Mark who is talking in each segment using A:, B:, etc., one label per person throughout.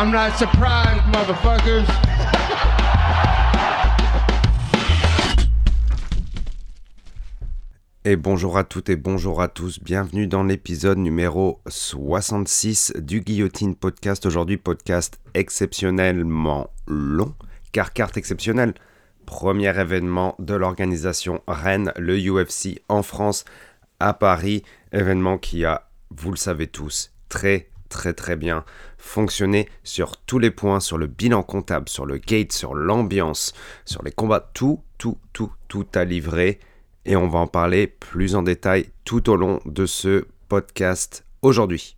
A: I'm not surprised, motherfuckers.
B: Et bonjour à toutes et bonjour à tous, bienvenue dans l'épisode numéro 66 du Guillotine Podcast. Aujourd'hui, podcast exceptionnellement long, car carte exceptionnelle. Premier événement de l'organisation Rennes, le UFC en France, à Paris. Événement qui a, vous le savez tous, très très très bien fonctionné sur tous les points, sur le bilan comptable, sur le gate, sur l'ambiance, sur les combats. Tout, tout, tout, tout a livré et on va en parler plus en détail tout au long de ce podcast aujourd'hui.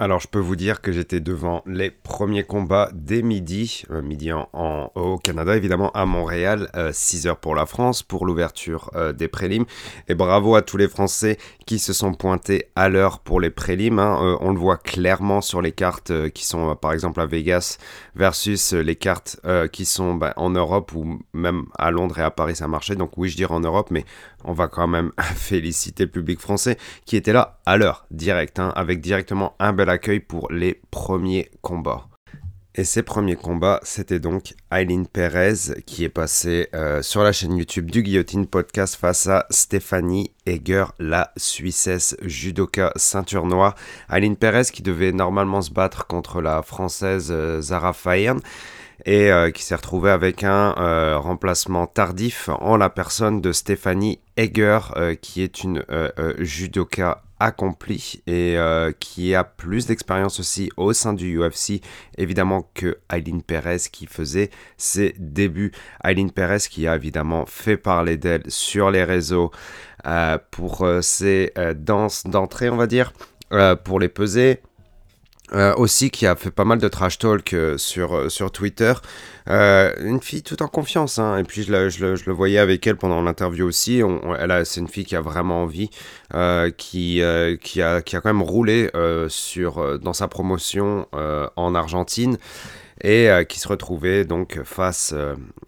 B: Alors je peux vous dire que j'étais devant les premiers combats dès midi, euh, midi en, au Canada évidemment, à Montréal, 6 euh, heures pour la France pour l'ouverture euh, des prélims. Et bravo à tous les Français qui se sont pointés à l'heure pour les prélims. Hein. on le voit clairement sur les cartes qui sont par exemple à Vegas versus les cartes qui sont bah, en Europe ou même à Londres et à Paris ça marchait. Donc oui je dirais en Europe mais on va quand même féliciter le public français qui était là à l'heure, direct, hein, avec directement un bel accueil pour les premiers combats. Et ces premiers combats, c'était donc Aileen Perez qui est passée euh, sur la chaîne YouTube du Guillotine Podcast face à Stéphanie Egger, la Suissesse judoka ceinture noire. Aileen Perez qui devait normalement se battre contre la Française euh, Zara Fayern et euh, qui s'est retrouvée avec un remplacement tardif en la personne de Stéphanie Egger qui est une judoka accompli et euh, qui a plus d'expérience aussi au sein du UFC, évidemment que Aileen Perez qui faisait ses débuts. Aileen Perez qui a évidemment fait parler d'elle sur les réseaux euh, pour euh, ses danses d'entrée, on va dire, pour les peser. Euh, aussi qui a fait pas mal de trash talk euh, sur, euh, sur Twitter. une fille tout en confiance. Hein. Et puis je, le voyais avec elle pendant l'interview aussi. elle c'est une fille qui a vraiment envie, qui, qui, a, qui a quand même roulé sur, dans sa promotion en Argentine. Et qui se retrouvait donc face,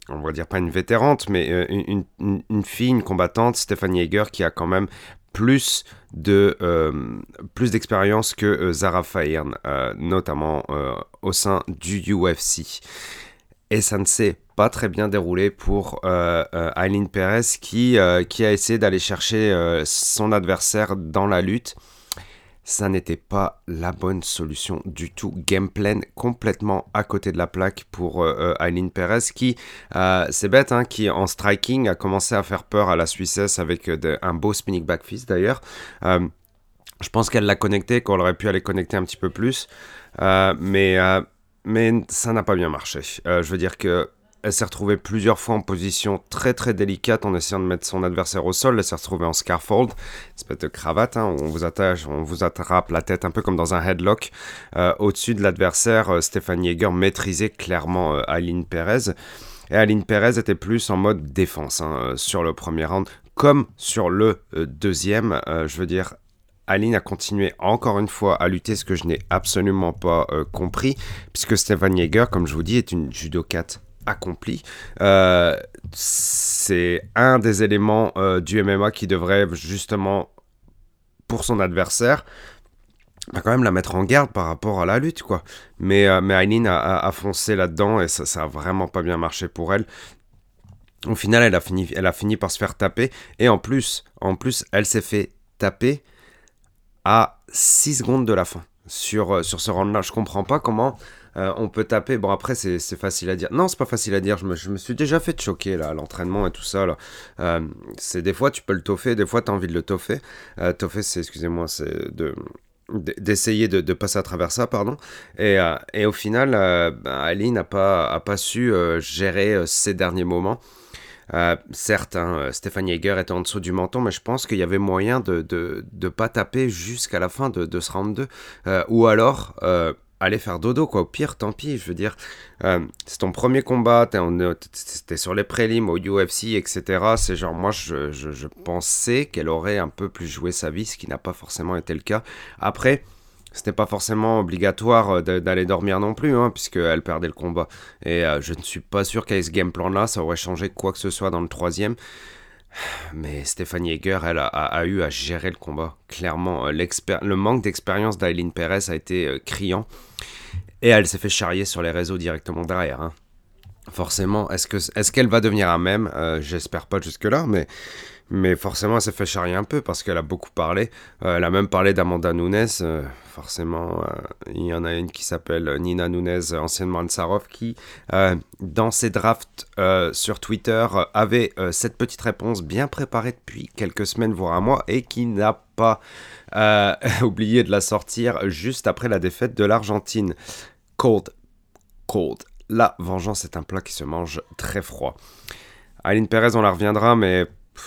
B: on va dire pas une vétérante, mais une, une, fille, une combattante, Stephanie Yeager, qui a quand même plus de euh, d'expérience que euh, Zara Fayern, euh, notamment au sein du UFC. Et ça ne s'est pas très bien déroulé pour Aileen Perez qui a essayé d'aller chercher son adversaire dans la lutte ça n'était pas la bonne solution du tout. Game plan complètement à côté de la plaque pour euh, euh Aileen Perez qui, euh, c'est bête, hein, qui en striking a commencé à faire peur à la Suissesse avec euh, un beau spinning back fist d'ailleurs. je pense qu'elle l'a connecté, qu'on aurait pu aller connecter un petit peu plus, mais, mais ça n'a pas bien marché. je veux dire que elle s'est retrouvée plusieurs fois en position très très délicate en essayant de mettre son adversaire au sol. Elle s'est retrouvée en scaffold, espèce de cravate, hein, on vous attache, on vous attrape la tête un peu comme dans un headlock. Euh, au-dessus de l'adversaire, euh, Stéphanie Yeager maîtrisait clairement euh, Aline Perez. Et Aline Perez était plus en mode défense hein, sur le premier round, comme sur le deuxième. je veux dire, Aline a continué encore une fois à lutter, ce que je n'ai absolument pas compris, puisque Stéphanie Yeager, comme je vous dis, est une judokate accompli. Euh, c'est un des éléments euh, du MMA qui devrait justement, pour son adversaire, bah, quand même la mettre en garde par rapport à la lutte, quoi. Mais, euh, mais Aileen a, foncé là-dedans et ça, ça a vraiment pas bien marché pour elle. Au final, elle a fini, elle a fini par se faire taper et en plus, en plus, elle s'est fait taper à 6 secondes de la fin sur, sur ce round-là. Je comprends pas comment euh, on peut taper. Bon, après, c'est facile à dire. Non, c'est pas facile à dire. Je me, suis déjà fait choquer là, à l'entraînement et tout ça. Là. Euh, c'est des fois, tu peux le toffer, des fois, tu as envie de le toffer. Euh, toffer, c'est, excusez-moi, c'est de d'essayer de, passer à travers ça, pardon. Et, au final, ben, Ali n'a pas, su gérer ces derniers moments. certes, hein, Stéphane Yeager était en dessous du menton, mais je pense qu'il y avait moyen de ne pas taper jusqu'à la fin de, de ce round 2. ou alors, aller faire dodo, quoi. Au pire, tant pis, je veux dire. Euh, c'est ton premier combat, t'es sur les prélims au UFC, etc. C'est genre, moi, je, je, pensais qu'elle aurait un peu plus joué sa vie, ce qui n'a pas forcément été le cas. Après, c'était pas forcément obligatoire euh, d'aller dormir non plus, hein, puisqu'elle perdait le combat. Et euh, je ne suis pas sûr qu'avec ce game plan-là, ça aurait changé quoi que ce soit dans le troisième. Mais Stéphanie Yeager, elle a, eu à gérer le combat. Clairement, euh, le manque d'expérience d'Aileen Perez a été euh, criant. Et elle s'est fait charrier sur les réseaux directement derrière. Hein. Forcément, est-ce que est-ce qu'elle va devenir un même J'espère pas jusque-là, mais mais forcément, s'est fait charrier un peu parce qu'elle a beaucoup parlé. Euh, elle a même parlé d'Amanda Nunes. Euh, forcément, euh, il y en a une qui s'appelle Nina Nunes, anciennement Ansarov, qui, dans ses drafts sur Twitter, avait cette petite réponse bien préparée depuis quelques semaines, voire un mois, et qui n'a pas oublié de la sortir juste après la défaite de l'Argentine. Cold, cold. La vengeance est un plat qui se mange très froid. Aline Perez, on la reviendra, mais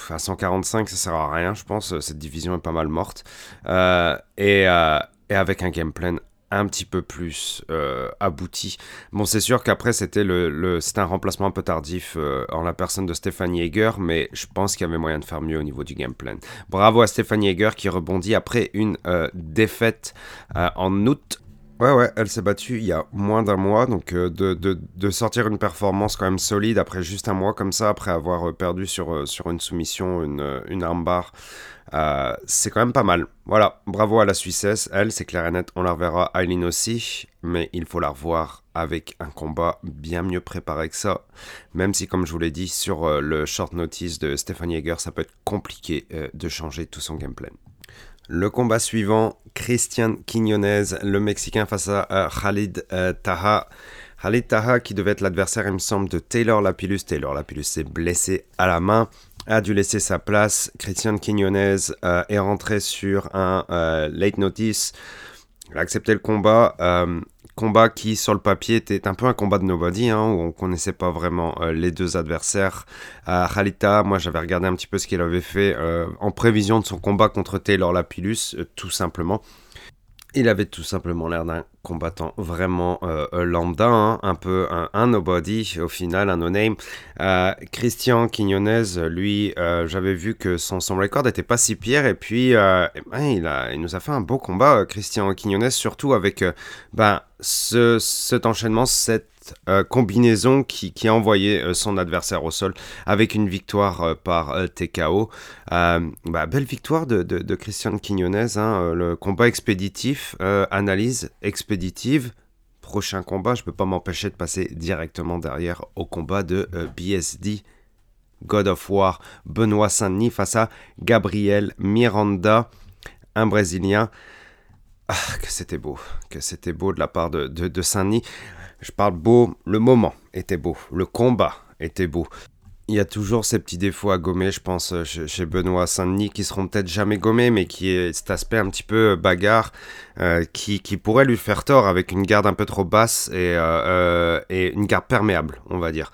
B: à 145, ça sert à rien, je pense. Cette division est pas mal morte. Euh, et, euh, et, avec un game plan un petit peu plus euh, abouti. Bon, c'est sûr qu'après, c'était le, le un remplacement un peu tardif en la personne de Stéphanie Yeager, mais je pense qu'il y avait moyen de faire mieux au niveau du game plan. Bravo à Stéphanie Yeager qui rebondit après une défaite en août Ouais, ouais, elle s'est battue il y a moins d'un mois, donc euh, de, de, sortir une performance quand même solide après juste un mois comme ça, après avoir euh, perdu sur, euh, sur une soumission, une, une armbar, c'est quand même pas mal. Voilà, bravo à la Suissesse, elle, c'est clair et net, on la reverra, Eileen aussi, mais il faut la revoir avec un combat bien mieux préparé que ça, même si comme je vous l'ai dit sur le short notice de Stéphane Yeager, ça peut être compliqué de changer tout son gameplay. Le combat suivant, Christian Quiñonez, le Mexicain face à euh, Khalid euh, Taha. Khalid Taha qui devait être l'adversaire, il me semble, de Taylor Lapillus. Taylor Lapillus s'est blessé à la main, a dû laisser sa place. Christian Quiñonez euh, est rentré sur un late notice. Il a accepté le combat combat qui, sur le papier, était un peu un combat de nobody, hein, où on connaissait pas vraiment euh, les deux adversaires. Euh, Khalita, moi j'avais regardé un petit peu ce qu'il avait fait euh, en prévision de son combat contre Taylor Lapillus, tout simplement. Il avait tout simplement l'air d'un combattant vraiment euh, euh, lambda, hein, un peu un, nobody au final, un no-name. Euh, Christian Quignonez, lui, j'avais vu que son, son record n'était pas si pire et puis eh ben, il, a, il nous a fait un beau combat, Christian Quignonez, surtout avec ben, ce, cet enchaînement, cette euh, combinaison qui, a envoyé euh, son adversaire au sol avec une victoire euh, par TKO. Bah, belle victoire de, Christian Quignonez, hein, le combat expéditif, analyse expéditive. Prochain combat, je peux pas m'empêcher de passer directement derrière au combat de BSD. God of War, Benoît Saint-Denis face à Gabriel Miranda, un Brésilien. Ah, que c'était beau, que c'était beau de la part de, de Saint-Denis. Je parle beau, le moment était beau, le combat était beau. Il y a toujours ces petits défauts à gommer, je pense, euh, chez Benoît Saint-Denis, qui seront peut-être jamais gommés, mais qui est cet aspect un petit peu euh, bagarre, euh, qui, pourrait lui faire tort avec une garde un peu trop basse et, et une garde perméable, on va dire.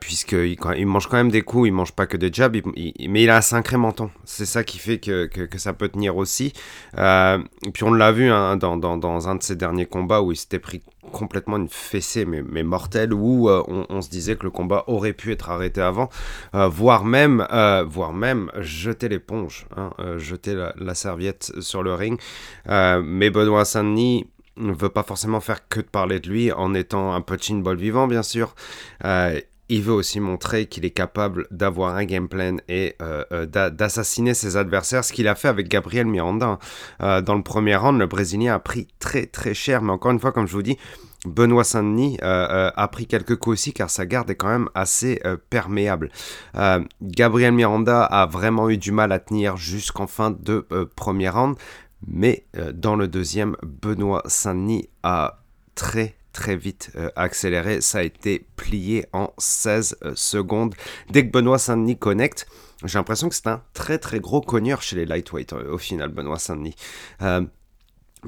B: Puisqu'il il mange quand même des coups, il mange pas que des jabs, mais il a un sacré menton. C'est ça qui fait que, ça peut tenir aussi. puis on l'a vu hein, dans, un de ses derniers combats où il s'était pris complètement une fessée mais, mortelle où euh, on, se disait que le combat aurait pu être arrêté avant, euh, voire même, euh, voire même jeter l'éponge, hein, jeter la, serviette sur le ring. Benoît Saint-Denis ne veut pas forcément faire que de parler de lui en étant un punching ball vivant bien sûr il veut aussi montrer qu'il est capable d'avoir un game plan et euh, euh, d'assassiner ses adversaires, ce qu'il a fait avec Gabriel Miranda. Euh, dans le premier round, le Brésilien a pris très très cher, mais encore une fois, comme je vous dis, Benoît Saint-Denis a pris quelques coups aussi car sa garde est quand même assez perméable. Gabriel Miranda a vraiment eu du mal à tenir jusqu'en fin de premier round, mais dans le deuxième, Benoît Saint-Denis a très très vite euh, accéléré. Ça a été plié en 16 euh, secondes. Dès que Benoît Saint-Denis connecte, j'ai l'impression que c'est un très très gros cogneur chez les lightweight euh, au final, Benoît Saint-Denis.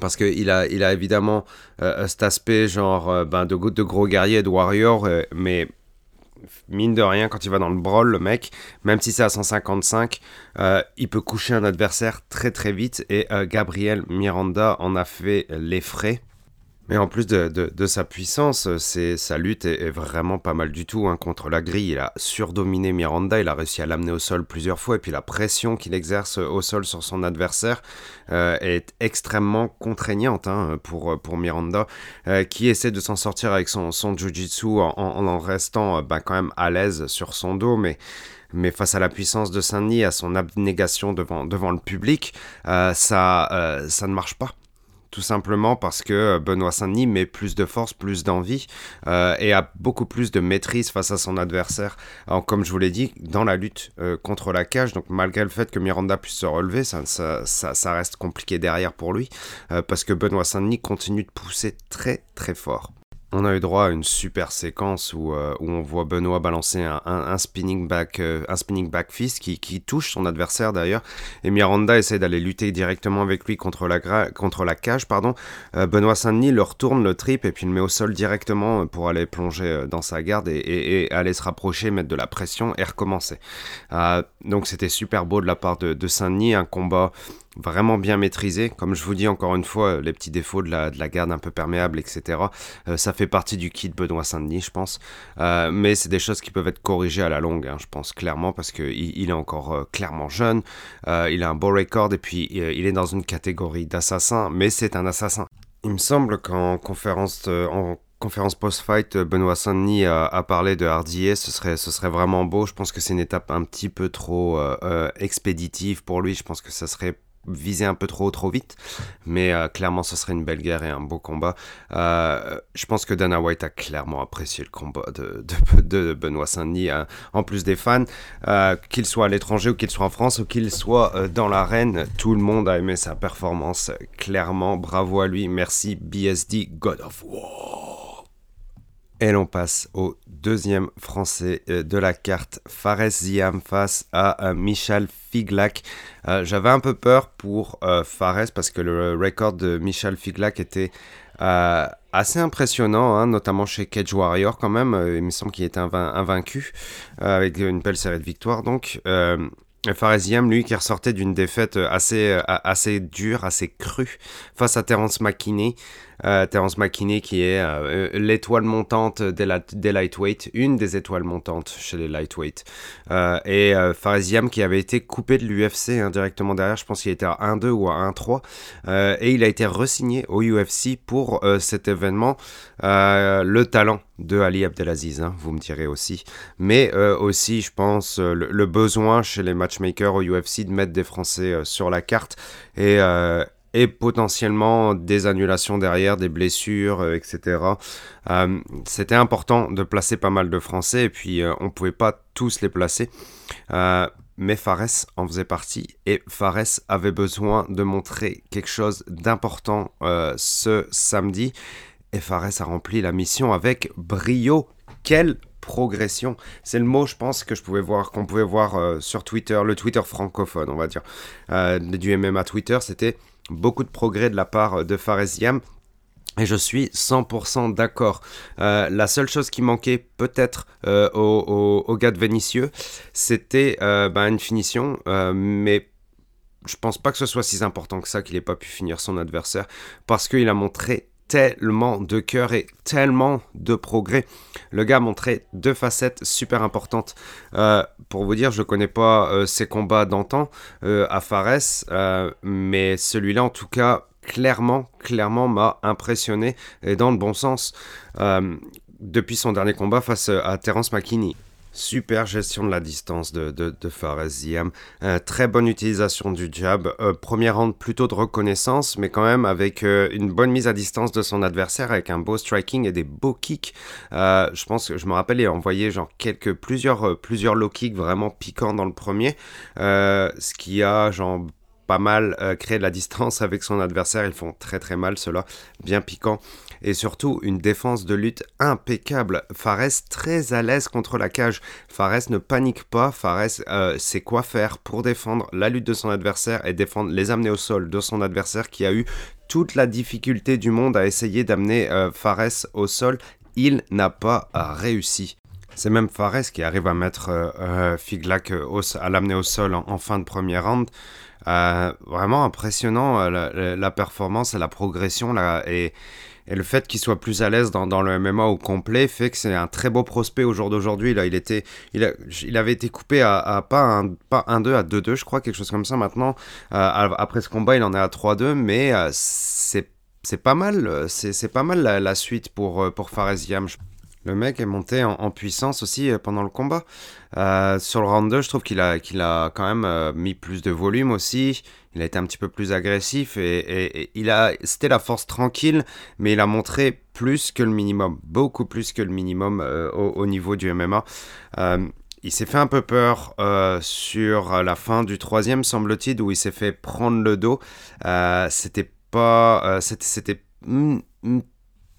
B: parce qu'il a, il a évidemment cet aspect genre ben, de, de, gros guerrier, de warrior, mais mine de rien, quand il va dans le brawl, le mec, même si c'est à 155, il peut coucher un adversaire très très vite. Et Gabriel Miranda en a fait les frais. Mais en plus de, sa puissance, c'est, sa lutte est, vraiment pas mal du tout hein, contre la grille. Il a surdominé Miranda, il a réussi à l'amener au sol plusieurs fois, et puis la pression qu'il exerce au sol sur son adversaire euh, est extrêmement contraignante hein, pour, Miranda, euh, qui essaie de s'en sortir avec son, son jiu-jitsu en, restant bah, quand même à l'aise sur son dos, mais face à la puissance de Saint-Denis, à son abnégation devant, le public, euh, ça, ça ne marche pas tout simplement parce que Benoît Saint-Denis met plus de force, plus d'envie et a beaucoup plus de maîtrise face à son adversaire. comme je vous l'ai dit, dans la lutte contre la cage, donc malgré le fait que Miranda puisse se relever, ça reste compliqué derrière pour lui parce que Benoît Saint-Denis continue de pousser très très fort. On a eu droit à une super séquence où, euh, où on voit Benoît balancer un, un, spinning back, euh, spinning back fist qui, touche son adversaire d'ailleurs. Et Miranda essaie d'aller lutter directement avec lui contre la, cage. Pardon. Euh, Benoît Saint-Denis le retourne, le trip et puis le met au sol directement pour aller plonger dans sa garde et, aller se rapprocher, mettre de la pression et recommencer. donc c'était super beau de la part de Saint-Denis, un combat vraiment bien maîtrisé. Comme je vous dis encore une fois, les petits défauts de la, de la garde un peu perméable, etc. Euh, ça fait partie du kit Benoît Saint-Denis, je pense. Euh, mais c'est des choses qui peuvent être corrigées à la longue, hein, je pense clairement, parce qu'il il est encore euh, clairement jeune. il a un beau record et puis il est dans une catégorie d'assassin, mais c'est un assassin. Il me semble qu'en conférence, en conférence post-fight, Benoît Saint-Denis a, parlé de Hardier, ce serait, ce serait vraiment beau. Je pense que c'est une étape un petit peu trop expéditive pour lui. Je pense que ça serait viser un peu trop trop vite. Mais euh, clairement ce serait une belle guerre et un beau combat. Euh, je pense que Dana White a clairement apprécié le combat de, Benoît Saint-Denis hein. en plus des fans. Euh, qu'il soit à l'étranger ou qu'il soit en France ou qu'il soit dans l'arène tout le monde a aimé sa performance clairement. Bravo à lui. Merci BSD God of War et l'on passe au deuxième français de la carte, Fares Ziam face à Michel Figlac. Euh, j'avais un peu peur pour euh, Fares parce que le record de Michel Figlac était euh, assez impressionnant, hein, notamment chez Cage Warrior quand même. il me semble qu'il était invaincu avec une belle série de victoires. Donc, Faresiam, lui, qui ressortait d'une défaite assez dure, assez crue face à Terence McKinney. Euh, Terence McKinney qui est euh, l'étoile montante des, des, lightweight, une des étoiles montantes chez les lightweight. Euh, et Faresiam qui avait été coupé de l'UFC hein, derrière, je pense qu'il était à 1-2 ou à 1-3. et il a été resigné au UFC pour cet événement. le talent de Ali Abdelaziz, hein, vous me direz aussi. Mais aussi, je pense, le, le, besoin chez les matchmakers au UFC de mettre des Français sur la carte. Et, et potentiellement des annulations derrière, des blessures, euh, etc. Euh, c'était important de placer pas mal de Français et puis euh, on ne pouvait pas tous les placer. mais Fares en faisait partie et Fares avait besoin de montrer quelque chose d'important ce samedi. Et Fares a rempli la mission avec brio. Quelle progression. C'est le mot, je pense, que je pouvais voir, qu'on pouvait voir sur Twitter, le Twitter francophone, on va dire, du MMA Twitter. C'était beaucoup de progrès de la part de Faresiam. Et je suis 100% d'accord. Euh, la seule chose qui manquait peut-être euh, au, gars de Vénitieux, c'était euh, ben, une finition. mais je pense pas que ce soit si important que ça qu'il n'ait pas pu finir son adversaire. Parce qu'il a montré tellement de cœur et tellement de progrès. Le gars a montré deux facettes super importantes. Euh, pour vous dire, je connais pas euh, ses combats d'antan euh, à Fares, mais celui-là en tout cas clairement, clairement m'a impressionné et dans le bon sens depuis son dernier combat face à Terence McKinney. Super gestion de la distance de, de, euh, très bonne utilisation du jab. Euh, premier round plutôt de reconnaissance, mais quand même avec euh, une bonne mise à distance de son adversaire, avec un beau striking et des beaux kicks. je pense que je me rappelle, il a envoyé genre plusieurs, plusieurs low kicks vraiment piquants dans le premier. ce qui a genre pas mal créé de la distance avec son adversaire. Ils font très très mal cela, bien piquant et surtout une défense de lutte impeccable. Fares très à l'aise contre la cage. Fares ne panique pas. Fares euh, sait quoi faire pour défendre la lutte de son adversaire et défendre les amener au sol de son adversaire qui a eu toute la difficulté du monde à essayer d'amener euh, Fares au sol. Il n'a pas réussi. C'est même Fares qui arrive à mettre euh, Figlac à l'amener au sol en, fin de première round. vraiment impressionnant la, performance et la progression là, et, et le fait qu'il soit plus à l'aise dans, le MMA au complet fait que c'est un très beau prospect au jour d'aujourd'hui. Là, il était, il, il avait été coupé à, pas un, pas 1-2 à 2-2, je crois, quelque chose comme ça. Maintenant, euh, après ce combat, il en est à 3-2, mais euh, c'est pas mal, c'est pas mal la, suite pour, euh, pour Faresiam. Le mec est monté en, puissance aussi euh, pendant le combat. Euh, sur le round 2, je trouve qu'il a, a quand même euh, mis plus de volume aussi. Il a été un petit peu plus agressif et, c'était la force tranquille, mais il a montré plus que le minimum, beaucoup plus que le minimum au, niveau du MMA. il s'est fait un peu peur sur la fin du troisième, semble-t-il, où il s'est fait prendre le dos. c'était pas, c'était, c'était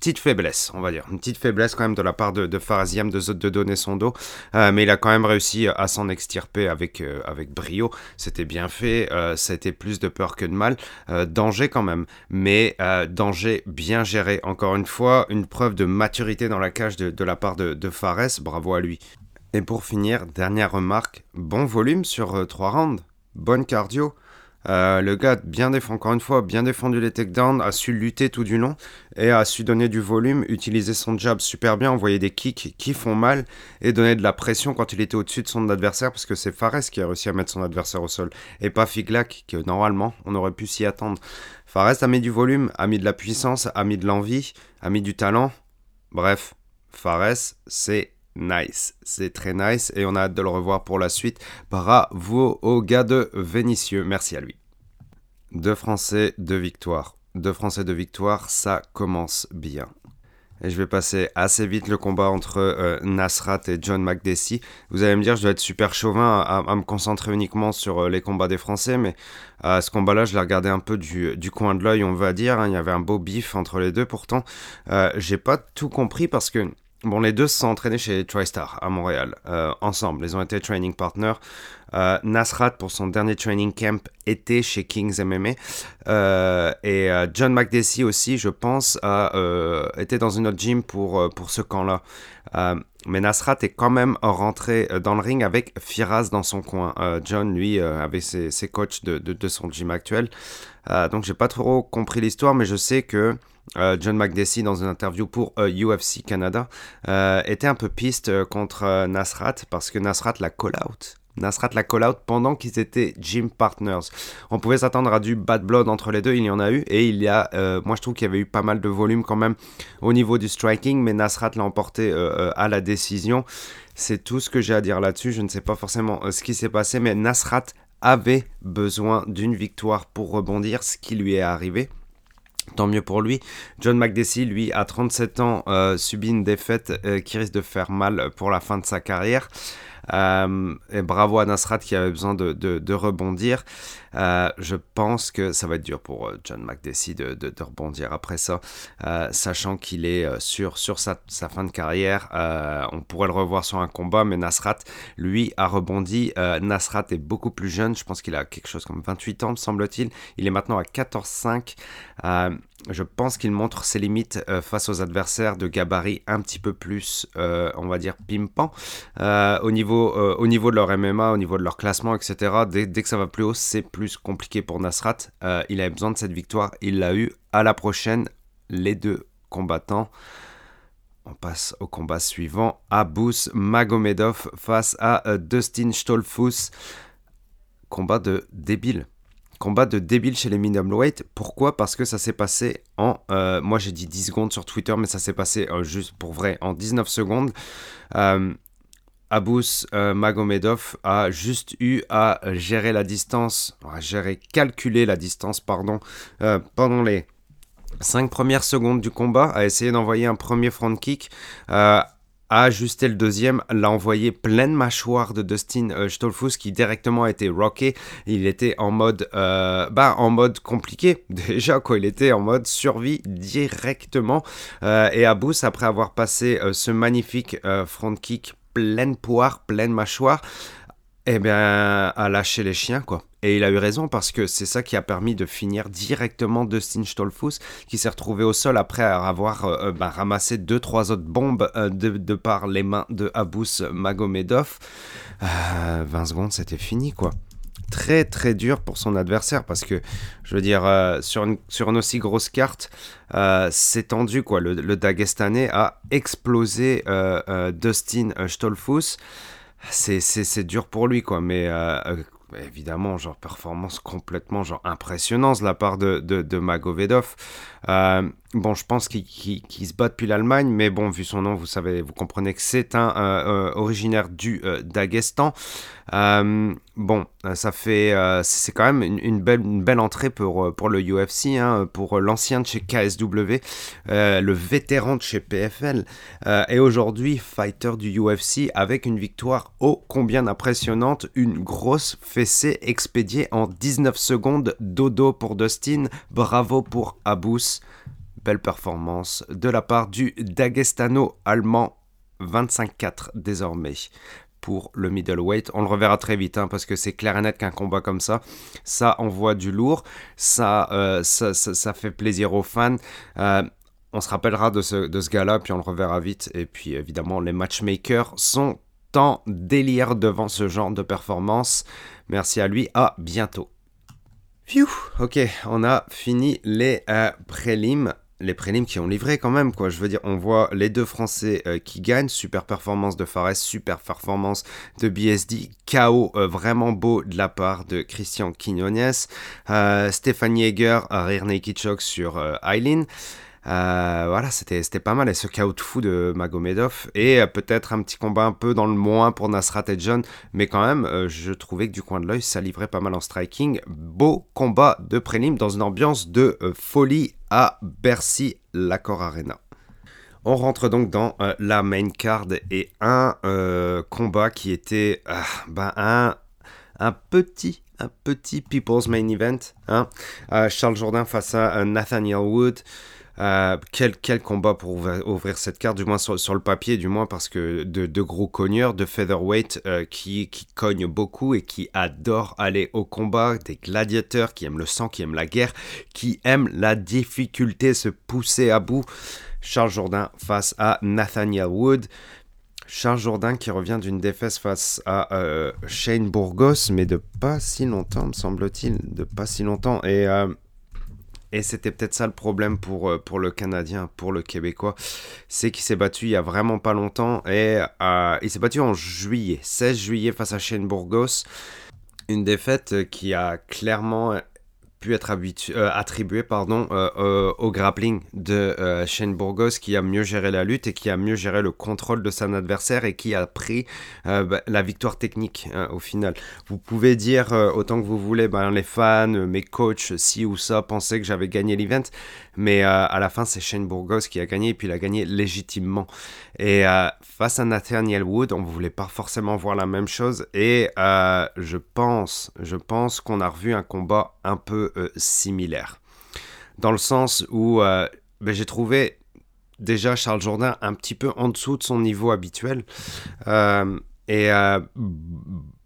B: petite faiblesse, on va dire. Une petite faiblesse quand même de la part de, de Faraziam de, donner son dos. Euh, mais il a quand même réussi à s'en extirper avec, euh, brio. C'était bien fait. Euh, a été plus de peur que de mal. danger quand même. Mais danger bien géré. Encore une fois, une preuve de maturité dans la cage de, la part de, de. Bravo à lui. Et pour finir, dernière remarque. Bon volume sur 3 rounds. Bonne cardio. Euh, le gars, bien défendu, encore une fois, bien défendu les takedowns, a su lutter tout du long et a su donner du volume, utiliser son jab super bien, envoyer des kicks qui font mal et donner de la pression quand il était au-dessus de son adversaire parce que c'est Fares qui a réussi à mettre son adversaire au sol et pas Figlak que normalement on aurait pu s'y attendre. Fares a mis du volume, a mis de la puissance, a mis de l'envie, a mis du talent. Bref, Fares, c'est nice. C'est très nice et on a hâte de le revoir pour la suite. Bravo au gars de Vénitieux. Merci à lui. Deux Français, deux victoires. Deux Français, deux victoires, ça commence bien. Et je vais passer assez vite le combat entre euh, Nasrat et John McDessie. Vous allez me dire, je dois être super chauvin à, me concentrer uniquement sur euh, les combats des Français, mais à ce combat-là, je l'ai regardé un peu du, coin de l'œil, on va dire. Hein. Il y avait un beau bif entre les deux. Pourtant, euh, j'ai pas tout compris parce que Bon, les deux se sont entraînés chez TriStar à Montréal, euh, ensemble. Ils ont été training partners. Euh, Nasrat, pour son dernier training camp, était chez Kings MMA. Euh, et John McDessie aussi, je pense, a été dans une autre gym pour, pour ce camp-là. mais Nasrat est quand même rentré dans le ring avec Firaz dans son coin. John, lui, avait ses, ses coachs de, son gym actuel. donc, j'ai pas trop compris l'histoire, mais je sais que John McDessie, dans une interview pour UFC euh, Canada, euh, était un peu piste contre Nasrat parce que Nasrat l'a call-out. Nasrat l'a call-out pendant qu'ils étaient gym partners. On pouvait s'attendre à du bad blood entre les deux, il y en a eu, et il y a, moi je trouve qu'il y avait eu pas mal de volume quand même au niveau du striking, mais Nasrat l'a emporté à la décision. C'est tout ce que j'ai à dire là-dessus, je ne sais pas forcément ce qui s'est passé, mais Nasrat avait besoin d'une victoire pour rebondir, ce qui lui est arrivé. Tant mieux pour lui. John McDessie, lui, à 37 ans, euh, subit une défaite euh, qui risque de faire mal pour la fin de sa carrière. Euh, et bravo à Nasrat qui avait besoin de, rebondir. Euh, je pense que ça va être dur pour euh, John McDessie de, rebondir après ça, sachant qu'il est sur, sur sa, fin de carrière. on pourrait le revoir sur un combat, mais Nasrat, lui, a rebondi. Nasrat est beaucoup plus jeune, je pense qu'il a quelque chose comme 28 ans, me semble-t-il. Il est maintenant à 14-5 je pense qu'il montre ses limites euh, face aux adversaires de gabarit un petit peu plus, euh, on va dire, pimpant. Euh, au, niveau, au niveau de leur MMA, au niveau de leur classement, etc., dès, que ça va plus haut, c'est plus compliqué pour Nasrat. il avait besoin de cette victoire, il l'a eu. À la prochaine, les deux combattants. On passe au combat suivant. Abus Magomedov face à Dustin Stolfus. Combat de débile combat de débile chez les weight. Pourquoi? Parce que ça s'est passé en... Euh, moi j'ai dit 10 secondes sur Twitter, mais ça s'est passé euh, juste pour vrai en 19 secondes. Euh, Abus Magomedov a juste eu à gérer la distance, à gérer, calculer la distance, pardon, pendant les 5 premières secondes du combat, a essayé d'envoyer un premier front kick a ajusté le deuxième, l'a envoyé pleine mâchoire de Dustin euh, qui directement a été rocké. Il était en mode, euh, bah, en mode compliqué déjà quoi. Il était en mode survie directement. Euh, et Abous, après avoir passé ce magnifique front kick pleine poire, pleine mâchoire, eh bien, a lâché les chiens quoi. Et il a eu raison parce que c'est ça qui a permis de finir directement Dustin Stolfus, qui s'est retrouvé au sol après avoir euh, euh, bah, ramassé deux trois autres bombes euh, de, par les mains de Abus Magomedov. 20 secondes, c'était fini quoi. Très très dur pour son adversaire parce que je veux dire sur, une, sur une aussi grosse carte c'est tendu quoi le, le, Dagestanais a explosé Dustin Stolfus c'est dur pour lui quoi mais évidemment, genre performance complètement genre impressionnante de la part de, de, Magovedov. Euh, Bon, je pense qu'il se bat depuis l'Allemagne, mais bon, vu son nom, vous savez, vous comprenez que c'est un euh, euh, originaire du euh, Daghestan. bon, ça fait, c'est quand même une, belle, entrée pour, pour le UFC, hein, pour l'ancien de chez KSW, le vétéran de chez PFL, et aujourd'hui fighter du UFC avec une victoire ô combien impressionnante, une grosse fessée expédiée en 19 secondes, dodo pour Dustin, bravo pour Abous. Belle performance de la part du Dagestano-allemand 25-4 désormais pour le middleweight. On le reverra très vite hein, parce que c'est clair et net qu'un combat comme ça, ça envoie du lourd, ça, euh, fait plaisir aux fans. Euh, on se rappellera de ce, de gars-là, puis on le reverra vite. Et puis évidemment, les matchmakers sont en délire devant ce genre de performance. Merci à lui, à bientôt. Ok, on a fini les euh, prélims les prélims qui ont livré quand même, quoi. Je veux dire, on voit les deux Français euh, qui gagnent, super performance de Fares, super performance de BSD, KO euh, vraiment beau de la part de Christian Quinones, euh, Stéphane Yeager, Rire Naked Shock sur Eileen. voilà, c'était pas mal. Et ce chaos de fou de Magomedov. Et peut-être un petit combat un peu dans le moins pour Nasrat et John. Mais quand même, je trouvais que du coin de l'œil, ça livrait pas mal en striking. Beau combat de prélim dans une ambiance de folie à Bercy Lacor Arena. On rentre donc dans euh, la main card et un euh, combat qui était euh, ben, un, petit un petit People's Main Event. Hein. Charles Jourdain face à Nathaniel Wood. Euh, quel, quel, combat pour ouvrir, cette carte, du moins sur, le papier, du moins parce que de, gros cogneurs, de featherweight euh, qui, qui cognent beaucoup et qui adorent aller au combat, des gladiateurs qui aiment le sang, qui aiment la guerre, qui aiment la difficulté, se pousser à bout. Charles Jourdain face à Nathaniel Wood. Charles Jourdain qui revient d'une défaite face à euh, Shane Burgos, mais de pas si longtemps, me semble-t-il, de pas si longtemps. Et et c'était peut-être ça le problème pour, euh, pour le Canadien, pour le Québécois. C'est qu'il s'est battu il y a vraiment pas longtemps. Et euh, il s'est battu en juillet, 16 juillet face à Shane Burgos. Une défaite qui a clairement pu être euh, attribué pardon, euh, euh, au grappling de Shane Burgos qui a mieux géré la lutte et qui a mieux géré le contrôle de son adversaire et qui a pris bah, la victoire technique hein, au final. Vous pouvez dire autant que vous voulez, ben, les fans, mes coachs, ci ou ça, pensaient que j'avais gagné l'event, mais à la fin c'est Shane Burgos qui a gagné et puis il a gagné légitimement. Et face à Nathaniel Wood, on ne voulait pas forcément voir la même chose et je pense, je pense qu'on a revu un combat un peu euh, similaire. Dans le sens où euh, ben, j'ai trouvé déjà Charles Jourdain un petit peu en dessous de son niveau habituel euh, et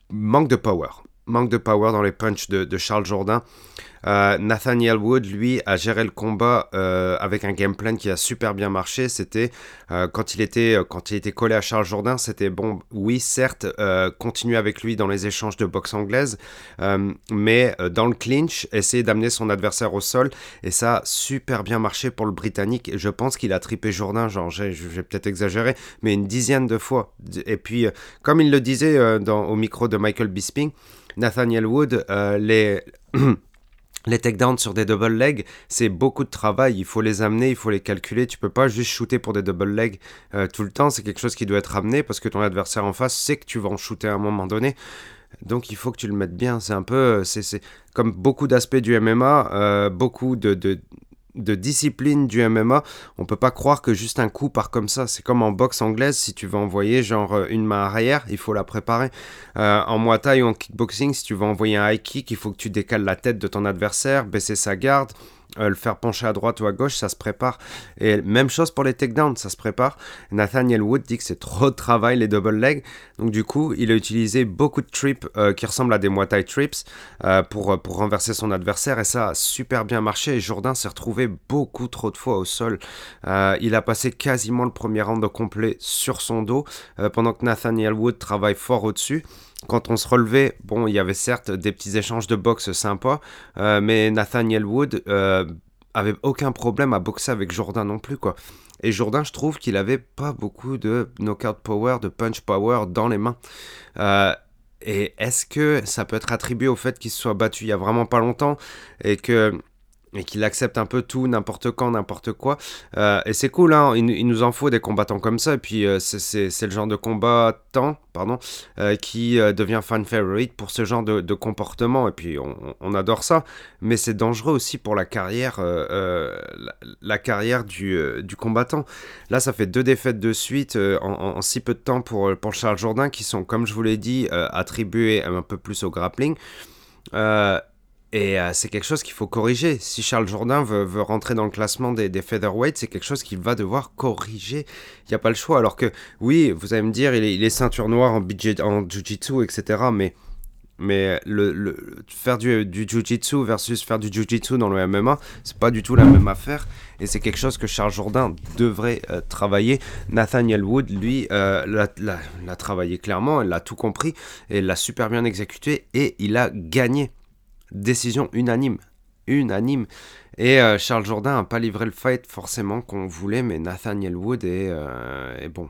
B: manque de power. Manque de power dans les punches de, de Charles Jourdain. Euh, Nathaniel Wood, lui, a géré le combat euh, avec un game plan qui a super bien marché. C'était euh, quand il était collé à Charles Jourdain, c'était bon. Oui, certes, continuer avec lui dans les échanges de boxe anglaise, mais dans le clinch, essayer d'amener son adversaire au sol. Et ça a super bien marché pour le Britannique. Je pense qu'il a tripé Jourdain, genre j'ai peut-être exagéré, mais une dizaine de fois. Et puis, comme il le disait au micro de Michael Bisping, Nathaniel Wood, les Les takedowns sur des double legs, c'est beaucoup de travail. Il faut les amener, il faut les calculer. Tu peux pas juste shooter pour des double legs euh, tout le temps. C'est quelque chose qui doit être amené parce que ton adversaire en face sait que tu vas en shooter à un moment donné. Donc il faut que tu le mettes bien. C'est un peu, euh, c'est comme beaucoup d'aspects du MMA, euh, beaucoup de, de discipline du MMA, on peut pas croire que juste un coup part comme ça. C'est comme en boxe anglaise, si tu veux envoyer genre euh, une main arrière, il faut la préparer. Euh, en Muay Thai ou en kickboxing, si tu veux envoyer un high kick, il faut que tu décales la tête de ton adversaire, baisser sa garde, euh, le faire pencher à droite ou à gauche, ça se prépare. Et même chose pour les takedowns, ça se prépare. Nathaniel Wood dit que c'est trop de travail les double legs. Donc du coup, il a utilisé beaucoup de trips euh, qui ressemblent à des Muay trips euh, pour, pour renverser son adversaire. Et ça a super bien marché. Et Jourdain s'est retrouvé beaucoup trop de fois au sol. il a passé quasiment le premier round complet sur son dos pendant que Nathaniel Wood travaille fort au-dessus quand on se relevait, bon, il y avait certes des petits échanges de boxe sympas, euh, mais Nathaniel Wood euh, avait aucun problème à boxer avec Jourdain non plus, quoi. Et Jourdain, je trouve qu'il avait pas beaucoup de knockout power, de punch power dans les mains. Euh, et est-ce que ça peut être attribué au fait qu'il se soit battu il y a vraiment pas longtemps et que et qu'il accepte un peu tout, n'importe quand, n'importe quoi. Euh, et c'est cool, hein, il, nous en faut des combattants comme ça. Et puis euh, c'est le genre de combattant pardon, euh, qui devient fan favorite pour ce genre de, comportement. Et puis on, adore ça. Mais c'est dangereux aussi pour la carrière, la, carrière du, combattant. Là, ça fait deux défaites de suite en, si peu de temps pour, Charles Jourdain qui sont, comme je vous l'ai dit, attribués un peu plus au grappling. Euh, et euh, c'est quelque chose qu'il faut corriger. Si Charles Jourdain veut, rentrer dans le classement des, featherweights, c'est quelque chose qu'il va devoir corriger. Il n'y a pas le choix. Alors que, oui, vous allez me dire, il est, ceinture noire en, jiu-jitsu, etc. Mais, faire du, jiu-jitsu versus faire du jiu-jitsu dans le MMA, c'est pas du tout la même affaire. Et c'est quelque chose que Charles Jourdain devrait euh, travailler. Nathaniel Wood, lui, euh, l'a travaillé clairement, il a tout compris, et l'a super bien exécuté, et il a gagné. Décision unanime. Unanime. Et euh, Charles Jourdain n'a pas livré le fight forcément qu'on voulait, mais Nathaniel Wood est, euh, bon.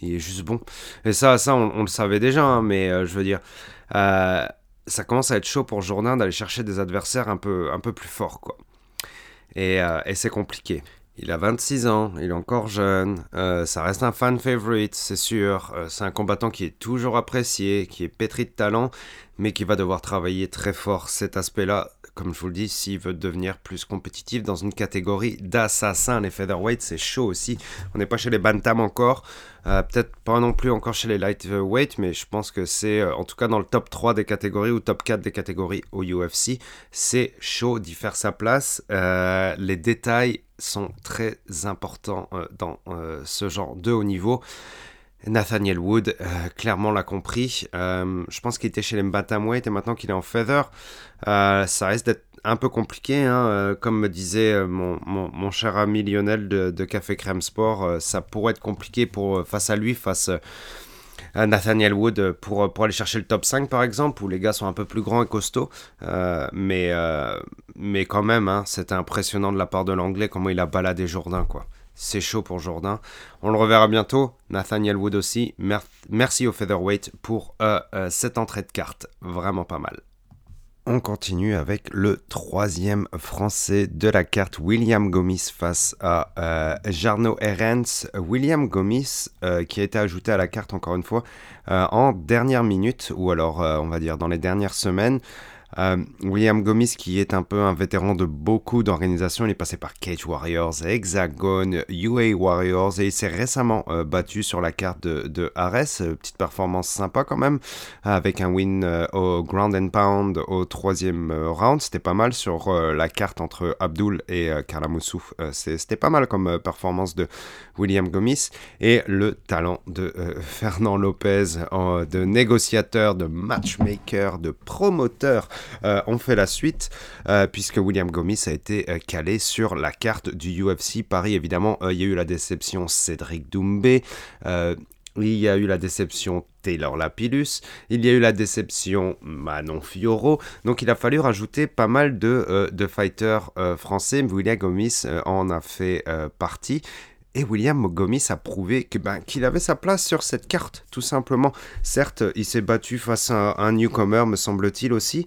B: Il est juste bon. Et ça, ça on, le savait déjà, hein, mais euh, je veux dire, ça commence à être chaud pour Jourdain d'aller chercher des adversaires un peu, un peu plus forts, quoi. Et, et c'est compliqué. Il a 26 ans, il est encore jeune, ça reste un fan favorite, c'est sûr. c'est un combattant qui est toujours apprécié, qui est pétri de talent, mais qui va devoir travailler très fort cet aspect-là, comme je vous le dis, s'il veut devenir plus compétitif dans une catégorie d'assassins. Les featherweight, c'est chaud aussi. On n'est pas chez les bantam encore, euh, peut-être pas non plus encore chez les lightweight, mais je pense que c'est euh, en tout cas dans le top 3 des catégories ou top 4 des catégories au UFC. C'est chaud d'y faire sa place. Euh, les détails sont très importants dans ce genre de haut niveau. Nathaniel Wood, euh, clairement l'a compris. Euh, je pense qu'il était chez les Bantamweight et maintenant qu'il est en Feather, euh, ça risque d'être un peu compliqué. Hein. comme me disait mon, cher ami Lionel de, Café Crème Sport, ça pourrait être compliqué pour, face à lui, face à Nathaniel Wood, pour, pour aller chercher le top 5 par exemple, où les gars sont un peu plus grands et costauds. mais, mais quand même, hein, c'était impressionnant de la part de l'anglais comment il a baladé Jourdain. quoi. C'est chaud pour Jourdain. On le reverra bientôt. Nathaniel Wood aussi. merci au Featherweight pour euh, euh, cette entrée de carte. Vraiment pas mal. On continue avec le troisième français de la carte, William Gomis face à euh, Jarno Herens. William Gomis qui a été ajouté à la carte encore une fois en dernière minute, ou alors on va dire dans les dernières semaines. Euh, William Gomis, qui est un peu un vétéran de beaucoup d'organisations, il est passé par Cage Warriors, Hexagon, UA Warriors, et il s'est récemment euh, battu sur la carte de, de Ares. Euh, petite performance sympa quand même, avec un win au Ground and Pound au troisième round. C'était pas mal sur la carte entre Abdul et Kalamoussou. C'était pas mal comme performance de William Gomis. Et le talent de Fernand Lopez, de négociateur, de matchmaker, de promoteur euh, on fait la suite, euh, puisque William Gomis a été euh, calé sur la carte du UFC Paris. Évidemment, il y a eu la déception Cédric Doumbé. il y a eu la déception Taylor Lapillus, il y a eu la déception Manon Fioro, donc il a fallu rajouter pas mal de, de fighters français, William Gomis en a fait partie, et William Gomis a prouvé ben, qu'il avait sa place sur cette carte, tout simplement. Certes, il s'est battu face à un newcomer, me semble-t-il aussi.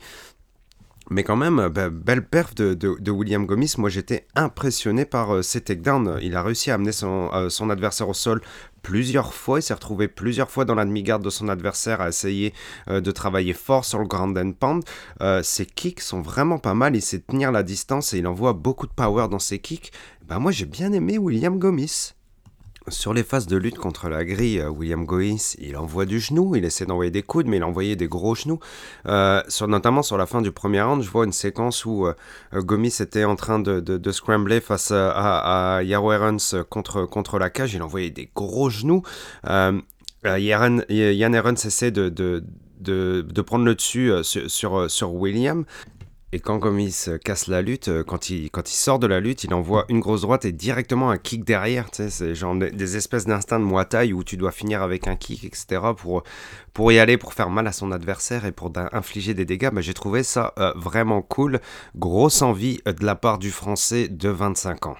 B: Mais quand même, ben, belle perf de, William Gomis. Moi, j'étais impressionné par euh, ses takedowns. Il a réussi à amener son, euh, adversaire au sol plusieurs fois. Il s'est retrouvé plusieurs fois dans la demi-garde de son adversaire à essayer euh, de travailler fort sur le ground and pound. ses kicks sont vraiment pas mal. Il sait tenir la distance et il envoie beaucoup de power dans ses kicks. Bah moi j'ai bien aimé William Gomis. Sur les phases de lutte contre la grille, euh, William Gomis, il envoie du genou, il essaie d'envoyer des coudes, mais il envoyait des gros genoux. Euh, notamment sur la fin du premier round, je vois une séquence où euh, Gomis était en train de, scrambler face à, à Yaro contre, contre la cage, il envoyait des gros genoux. Yann Aaron essaie de, de, de, prendre le dessus sur, sur William. Et quand Gomis casse la lutte, euh, quand il, quand il sort de la lutte, il envoie une grosse droite et directement un kick derrière. Tu sais, c'est genre des espèces d'instinct de moitaille où tu dois finir avec un kick, etc. pour, pour y aller, pour faire mal à son adversaire et pour infliger des dégâts. Bah, J'ai trouvé ça euh, vraiment cool. Grosse envie euh, de la part du français de 25 ans.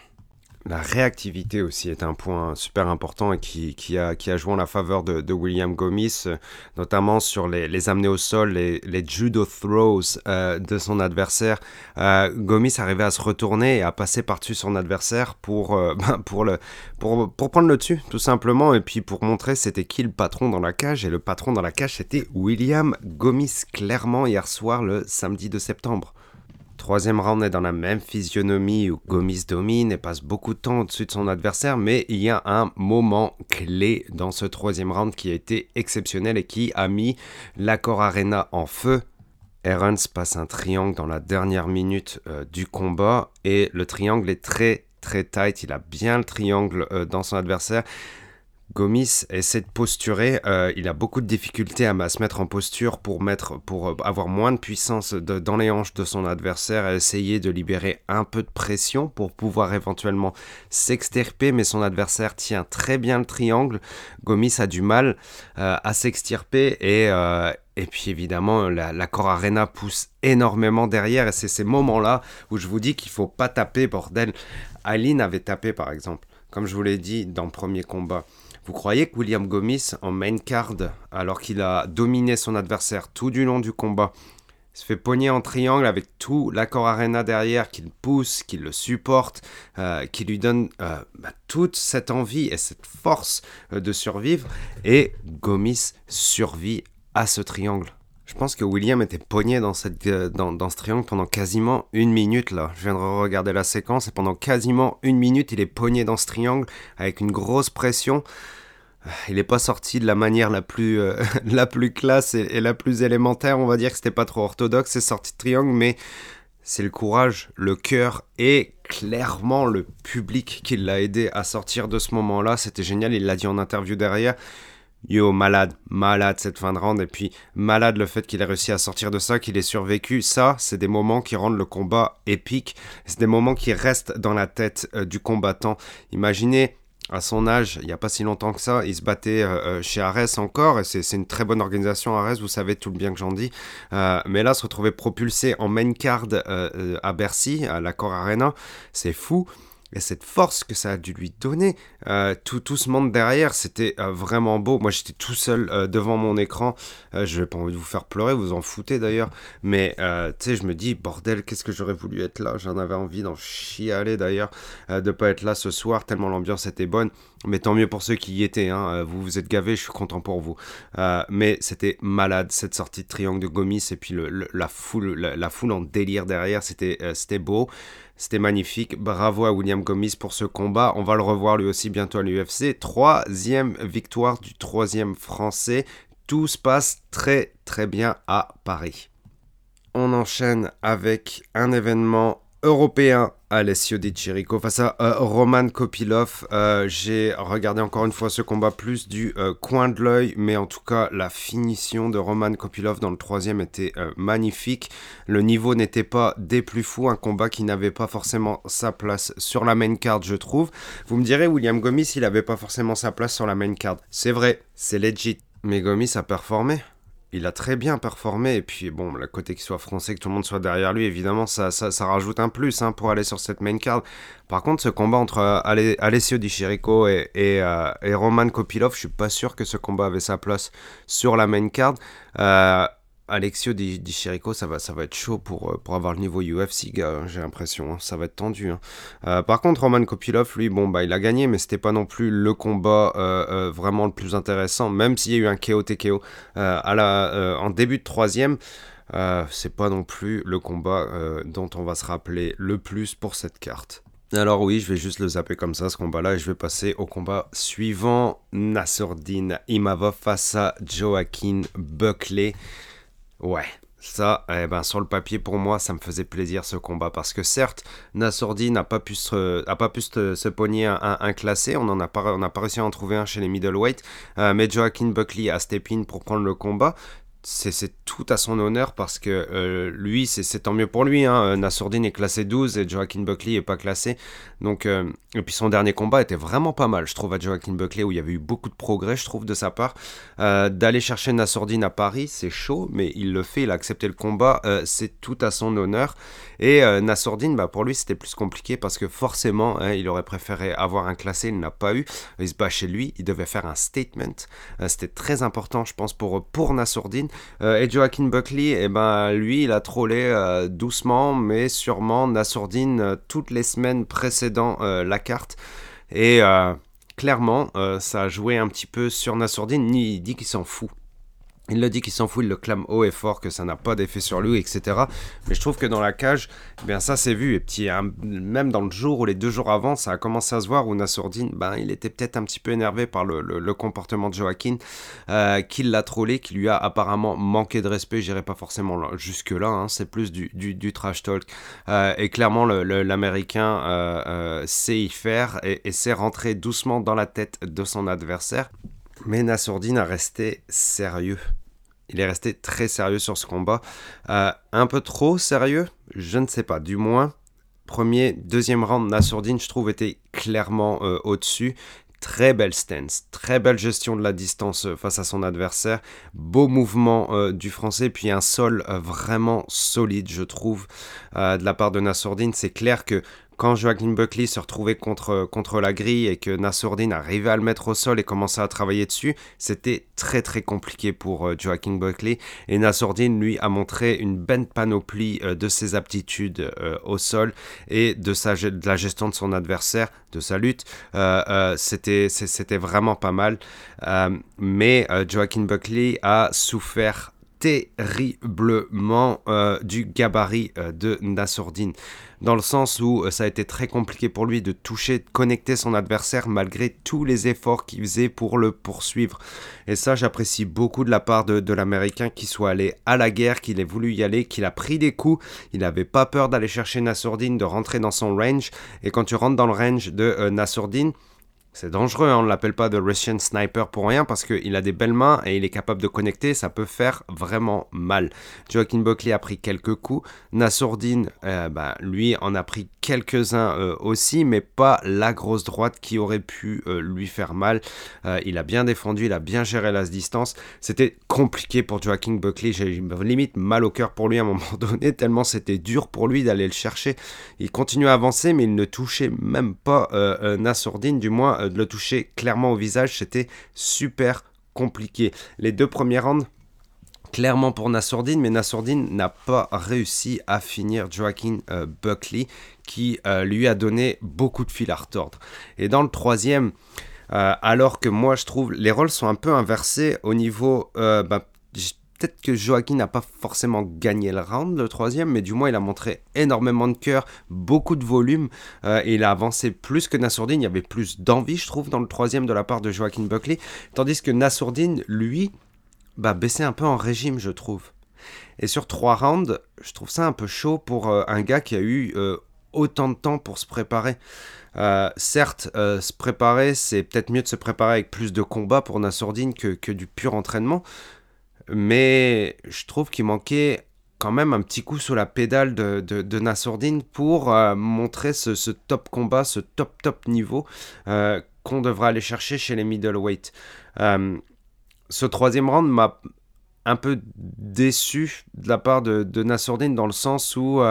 B: La réactivité aussi est un point super important et qui, a, joué en la faveur de, William Gomis, euh, notamment sur les, amener au sol, les, les judo throws euh, de son adversaire. Euh, Gomis arrivait à se retourner et à passer par-dessus son adversaire pour, ben, pour, pour prendre le dessus, tout simplement, et puis pour montrer c'était qui le patron dans la cage. Et le patron dans la cage, c'était William Gomis, clairement, hier soir, le samedi de septembre. Troisième round est dans la même physionomie où Gomis domine et passe beaucoup de temps au-dessus de son adversaire, mais il y a un moment clé dans ce troisième round qui a été exceptionnel et qui a mis l'accord Arena en feu. Aaron passe un triangle dans la dernière minute euh, du combat et le triangle est très très tight, il a bien le triangle euh, dans son adversaire. Gomis essaie de posturer, euh, il a beaucoup de difficultés à, se mettre en posture pour, euh, avoir moins de puissance dans les hanches de son adversaire, à essayer de libérer un peu de pression pour pouvoir éventuellement s'extirper, mais son adversaire tient très bien le triangle. Gomis a du mal euh, à s'extirper et, puis évidemment la, la Arena pousse énormément derrière et c'est ces moments-là où je vous dis qu'il faut pas taper, bordel. Aline avait tapé par exemple, comme je vous l'ai dit dans le premier combat. Vous croyez que William Gomis, en main card, alors qu'il a dominé son adversaire tout du long du combat, se fait pogner en triangle avec tout l'accord Arena derrière, qui le pousse, qui le supporte, euh, qui lui donne euh, bah, toute cette envie et cette force euh, de survivre, et Gomis survit à ce triangle. Je pense que William était pogné dans, dans, ce triangle pendant quasiment une minute là. Je viens de regarder la séquence et pendant quasiment une minute il est pogné dans ce triangle avec une grosse pression. Il n'est pas sorti de la manière la plus, euh, la plus classe et, la plus élémentaire. On va dire que c'était pas trop orthodoxe, c'est sorti de triangle, mais c'est le courage, le cœur et clairement le public qui l'a aidé à sortir de ce moment-là. C'était génial, il l'a dit en interview derrière. Yo, malade, malade cette fin de round, et puis malade le fait qu'il ait réussi à sortir de ça, qu'il ait survécu. Ça, c'est des moments qui rendent le combat épique. C'est des moments qui restent dans la tête euh, du combattant. Imaginez à son âge, il n'y a pas si longtemps que ça, il se battait euh, euh, chez Ares encore, et c'est une très bonne organisation Ares, vous savez tout le bien que j'en dis. mais là, se retrouver propulsé en main card à Bercy, à l'accord Arena, c'est fou et cette force que ça a dû lui donner, euh, tout, tout ce monde derrière, c'était euh, vraiment beau. Moi, j'étais tout seul euh, devant mon écran. je n'ai pas envie de vous faire pleurer, vous en foutez d'ailleurs. Mais tu sais, je me dis, bordel, qu'est-ce que j'aurais voulu être là? J'en avais envie d'en chialer d'ailleurs, de pas être là ce soir, tellement l'ambiance était bonne. Mais tant mieux pour ceux qui y étaient. Hein. Vous vous êtes gavés, je suis content pour vous. mais c'était malade, cette sortie de triangle de Gomis et puis la, foule, la, foule en délire derrière, c'était c'était beau. C'était magnifique. Bravo à William Gomis pour ce combat. On va le revoir lui aussi bientôt à l'UFC. Troisième victoire du troisième français. Tout se passe très très bien à Paris. On enchaîne avec un événement européen Alessio Di Chirico face à euh, Roman Kopilov. Euh, j'ai regardé encore une fois ce combat plus du euh, coin de l'œil, mais en tout cas la finition de Roman Kopilov dans le troisième était magnifique. Le niveau n'était pas des plus fous, un combat qui n'avait pas forcément sa place sur la main card, je trouve. Vous me direz, William Gomis, il n'avait pas forcément sa place sur la main card. C'est vrai, c'est legit. Mais Gomis a performé il a très bien performé. Et puis, bon, le côté qu'il soit français, que tout le monde soit derrière lui, évidemment, ça, rajoute un plus hein, pour aller sur cette main card. Par contre, ce combat entre euh, Alessio Di Chirico et, euh, Roman Kopilov, je suis pas sûr que ce combat avait sa place sur la main card. Euh, Alexio Di, Chirico, ça va, ça va être chaud pour, euh, pour avoir le niveau UFC, j'ai l'impression. Hein. ça va être tendu. Hein. Euh, par contre, Roman Kopilov, lui, bon, bah, il a gagné, mais c'était pas non plus le combat euh, vraiment le plus intéressant, même s'il y a eu un KO TKO à la, en début de troisième. c'est pas non plus le combat dont on va se rappeler le plus pour cette carte. Alors oui, je vais juste le zapper comme ça, ce combat-là, et je vais passer au combat suivant. Nassourdine Imavov face à Joaquin Buckley. Ouais, ça, eh ben, sur le papier, pour moi, ça me faisait plaisir ce combat. Parce que certes, Nassourdi n'a pas pu se, a pas pu se, pogner un, classé. On n'a pas, pas réussi à en trouver un chez les middleweight. Euh, mais Joaquin Buckley a step in pour prendre le combat c'est tout à son honneur parce que euh, lui, c'est tant mieux pour lui. Hein. Nassourdine est classé 12 et Joaquin Buckley est pas classé. Donc, euh, et puis son dernier combat était vraiment pas mal, je trouve, à Joaquin Buckley, où il y avait eu beaucoup de progrès, je trouve, de sa part. Euh, d'aller chercher Nassourdine à Paris, c'est chaud, mais il le fait, il a accepté le combat, c'est tout à son honneur. Et Nassourdine, bah, pour lui, c'était plus compliqué parce que forcément, hein, il aurait préféré avoir un classé, il n'a pas eu. Il se bat chez lui, il devait faire un statement. c'était très important, je pense, pour, pour Nassourdine. Euh, et Joaquin Buckley, eh ben, lui, il a trollé euh, doucement, mais sûrement Nassourdine euh, toutes les semaines précédant la carte. Et clairement, ça a joué un petit peu sur Nassourdine. Il dit qu'il s'en fout. Il le dit qu'il s'en fout, il le clame haut et fort que ça n'a pas d'effet sur lui, etc. Mais je trouve que dans la cage, eh bien ça s'est vu. Et puis même dans le jour ou les deux jours avant, ça a commencé à se voir où Nassourdine, ben, il était peut-être un petit peu énervé par le, comportement de Joaquin, euh, qui l'a trollé, qui lui a apparemment manqué de respect. J'irai pas forcément jusque-là, hein. c'est plus du, du, trash talk. Euh, et clairement, l'Américain euh, sait y faire et, et sait rentrer doucement dans la tête de son adversaire. Mais Nassourdine a resté sérieux. Il est resté très sérieux sur ce combat. Euh, un peu trop sérieux? Je ne sais pas. Du moins, premier, deuxième round, Nassourdine, je trouve, était clairement euh, au-dessus. Très belle stance, très belle gestion de la distance euh, face à son adversaire, beau mouvement du français, puis un sol vraiment solide, je trouve, de la part de Nassourdine. C'est clair que quand Joaquin Buckley se retrouvait contre, la grille et que Nassourdine arrivait à le mettre au sol et commençait à travailler dessus, c'était très très compliqué pour euh, Joaquin Buckley. Et Nassourdine, lui, a montré une belle panoplie euh, de ses aptitudes euh, au sol et de, de la gestion de son adversaire, de sa lutte. c'était, c'était vraiment pas mal. mais Joaquin Buckley a souffert terriblement du gabarit de Nassourdine dans le sens où euh, ça a été très compliqué pour lui de toucher, de connecter son adversaire malgré tous les efforts qu'il faisait pour le poursuivre. Et ça, j'apprécie beaucoup de la part de, l'Américain qui soit allé à la guerre, qu'il ait voulu y aller, qu'il a pris des coups, il n'avait pas peur d'aller chercher Nassourdine, de rentrer dans son range. Et quand tu rentres dans le range de euh, Nassourdine, c'est dangereux, hein, on ne l'appelle pas de Russian Sniper pour rien parce qu'il a des belles mains et il est capable de connecter, ça peut faire vraiment mal. Joaquin Buckley a pris quelques coups, Nassourdine, euh, bah, lui, en a pris quelques-uns euh, aussi, mais pas la grosse droite qui aurait pu euh, lui faire mal. il a bien défendu, il a bien géré la distance. C'était compliqué pour Joaquin Buckley, j'ai limite mal au cœur pour lui à un moment donné, tellement c'était dur pour lui d'aller le chercher. Il continue à avancer, mais il ne touchait même pas Nassourdine, du moins de le toucher clairement au visage, c'était super compliqué. Les deux premiers rounds, clairement pour Nassourdine, mais Nassourdine n'a pas réussi à finir Joaquin euh, Buckley, qui euh, lui a donné beaucoup de fil à retordre. Et dans le troisième, euh, alors que moi je trouve les rôles sont un peu inversés au niveau bah, peut-être que Joaquin n'a pas forcément gagné le round, le troisième, mais du moins il a montré énormément de cœur, beaucoup de volume, euh, et il a avancé plus que Nassourdine. Il y avait plus d'envie, je trouve, dans le troisième de la part de Joaquin Buckley, tandis que Nassourdine, lui, bah, baissait un peu en régime, je trouve. Et sur trois rounds, je trouve ça un peu chaud pour euh, un gars qui a eu euh, autant de temps pour se préparer. certes, se préparer, c'est peut-être mieux de se préparer avec plus de combats pour Nassourdine que, que du pur entraînement mais je trouve qu'il manquait quand même un petit coup sur la pédale de, de, Nassourdine pour euh, montrer ce, top combat, ce top top niveau euh, qu'on devra aller chercher chez les middleweight. Euh, ce troisième round m'a un peu déçu de la part de, de Nassourdine dans le sens où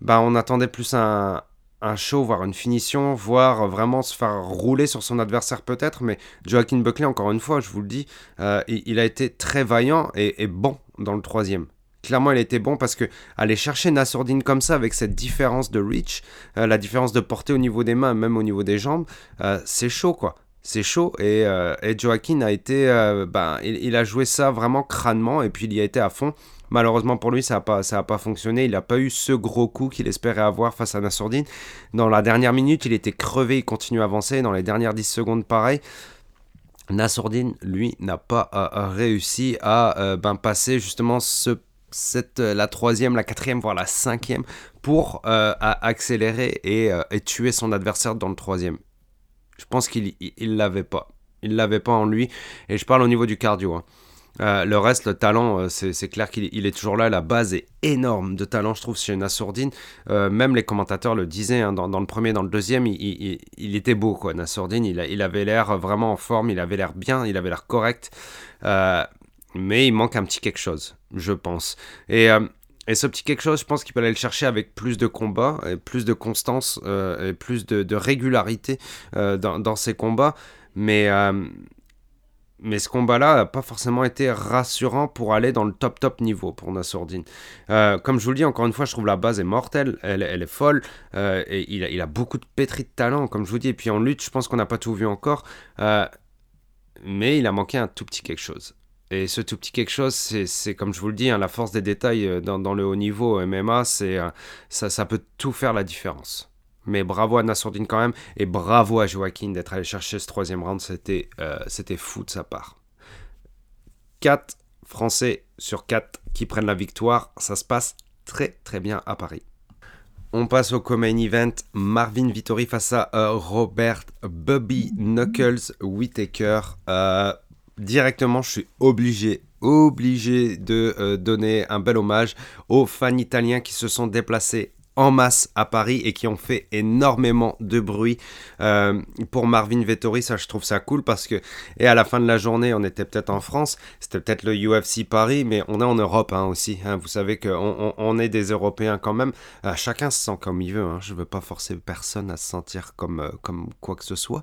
B: bah, on attendait plus un, un show, voire une finition, voire vraiment se faire rouler sur son adversaire peut-être. Mais Joaquin Buckley, encore une fois, je vous le dis, euh, il, a été très vaillant et, bon dans le troisième. Clairement, il était bon parce que aller chercher Nassourdine comme ça, avec cette différence de reach, euh, la différence de portée au niveau des mains, même au niveau des jambes, euh, c'est chaud quoi. C'est chaud et, Joaquin a été, ben, il, a joué ça vraiment crânement et puis il y a été à fond. Malheureusement pour lui, ça n'a pas, pas fonctionné. Il n'a pas eu ce gros coup qu'il espérait avoir face à Nassourdine. Dans la dernière minute, il était crevé, il continue à avancer. Dans les dernières 10 secondes, pareil. Nassourdine, lui, n'a pas euh, euh, réussi à euh, ben, passer justement ce, la troisième, la quatrième, voire la cinquième pour accélérer et, tuer son adversaire dans le troisième. Je pense qu'il ne l'avait pas. Il l'avait pas en lui. Et je parle au niveau du cardio. Hein. Euh, le reste, le talent, euh, c'est clair qu'il est toujours là. La base est énorme de talent, je trouve, chez Nassourdine. Euh, même les commentateurs le disaient, hein, dans, le premier, dans le deuxième, il, était beau, quoi. Nassourdine, il, avait l'air vraiment en forme, il avait l'air bien, il avait l'air correct. mais il manque un petit quelque chose, je pense. Et, ce petit quelque chose, je pense qu'il peut aller le chercher avec plus de combats, plus de constance, et plus de, régularité dans, dans, ses combats. Mais mais ce combat-là n'a pas forcément été rassurant pour aller dans le top top niveau pour Nassourdine. Euh, comme je vous le dis, encore une fois, je trouve la base est mortelle, elle, est folle, euh, et il a, beaucoup de pétri de talent, comme je vous dis. Et puis en lutte, je pense qu'on n'a pas tout vu encore, euh, mais il a manqué un tout petit quelque chose. Et ce tout petit quelque chose, c'est comme je vous le dis, hein, la force des détails dans, le haut niveau MMA, ça, ça peut tout faire la différence. Mais bravo à Nassourdine quand même. Et bravo à Joaquin d'être allé chercher ce troisième round. C'était euh, fou de sa part. 4 Français sur 4 qui prennent la victoire. Ça se passe très très bien à Paris. On passe au co-main event. Marvin Vittori face à euh, Robert Bobby Knuckles Whitaker. Euh, directement, je suis obligé obligé de donner un bel hommage aux fans italiens qui se sont déplacés en masse à Paris et qui ont fait énormément de bruit euh, pour Marvin Vettori. Ça, je trouve ça cool parce que, et à la fin de la journée, on était peut-être en France, c'était peut-être le UFC Paris, mais on est en Europe hein, aussi. Hein. Vous savez qu'on on, est des Européens quand même. Euh, chacun se sent comme il veut. Hein. Je veux pas forcer personne à se sentir comme, euh, comme quoi que ce soit.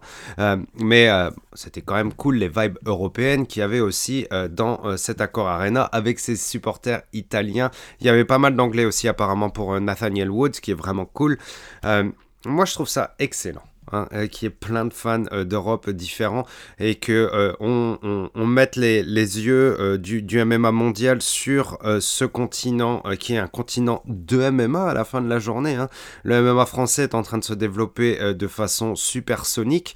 B: mais c'était quand même cool les vibes européennes qu'il y avait aussi dans cet accord Arena avec ses supporters italiens. Il y avait pas mal d'anglais aussi apparemment pour Nathaniel Wood qui est vraiment cool. Euh, moi, je trouve ça excellent. Hein, euh, qui est plein de fans euh, d'Europe différents et que on, mette les, yeux du, du, MMA mondial sur ce continent qui est un continent de MMA à la fin de la journée. Hein. Le MMA français est en train de se développer de façon supersonique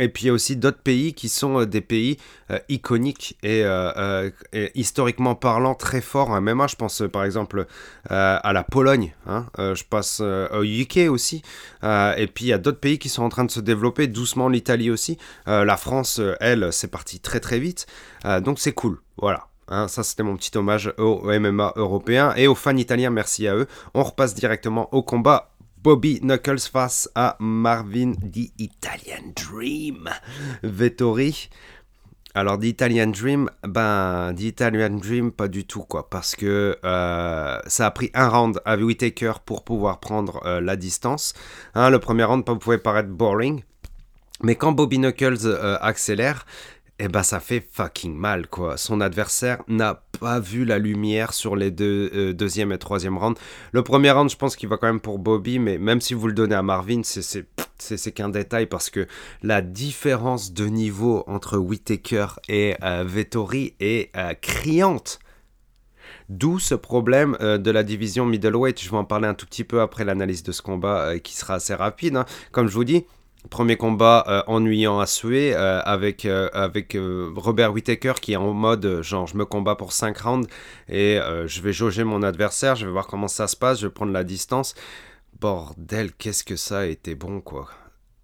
B: et puis il y a aussi d'autres pays qui sont euh, des pays euh, iconiques euh, et, historiquement parlant très forts en MMA. Je pense par exemple à la Pologne, hein. je passe au UK aussi. et puis il y a d'autres pays qui sont en train de se développer, doucement l'Italie aussi. la France, elle, c'est parti très très vite. donc c'est cool, voilà. Hein, ça, c'était mon petit hommage au MMA européen et aux fans italiens. Merci à eux. On repasse directement au combat Bobby Knuckles face à Marvin The Italian Dream. Vettori. Alors, The Italian Dream, ben, The Italian Dream, pas du tout, quoi, parce que euh, ça a pris un round à Whitaker pour pouvoir prendre euh, la distance. Hein, le premier round pouvait paraître boring, mais quand Bobby Knuckles euh, accélère, eh ben ça fait fucking mal quoi. Son adversaire n'a pas vu la lumière sur les deux euh, deuxième et troisième rounds. Le premier round, je pense qu'il va quand même pour Bobby, mais même si vous le donnez à Marvin, c'est qu'un détail parce que la différence de niveau entre Whitaker et euh, Vettori est euh, criante. D'où ce problème de la division middleweight. Je vais en parler un tout petit peu après l'analyse de ce combat qui sera assez rapide. Hein. Comme je vous dis, Premier combat euh, ennuyant à souhait euh, avec, euh, avec Robert Whittaker qui est en mode genre je me combats pour 5 rounds et je vais jauger mon adversaire, je vais voir comment ça se passe, je vais prendre la distance. Bordel, qu'est-ce que ça a été bon quoi.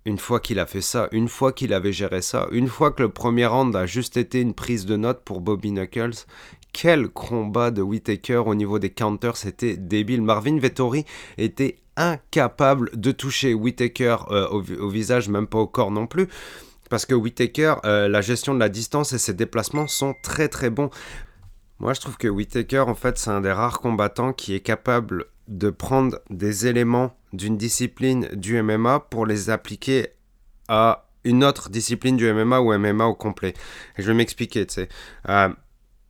B: Une fois qu'il a fait ça, une fois qu'il avait géré ça, une fois que le premier round a juste été une prise de note pour Bobby Knuckles, quel combat de Whittaker au niveau des counters, c'était débile. Marvin Vettori était incapable de toucher Whitaker euh, au, visage, même pas au corps non plus. Parce que Whitaker, euh, la gestion de la distance et ses déplacements sont très très bons. Moi, je trouve que Whitaker, en fait, c'est un des rares combattants qui est capable de prendre des éléments d'une discipline du MMA pour les appliquer à une autre discipline du MMA ou MMA au complet. Et je vais m'expliquer, tu sais. Euh,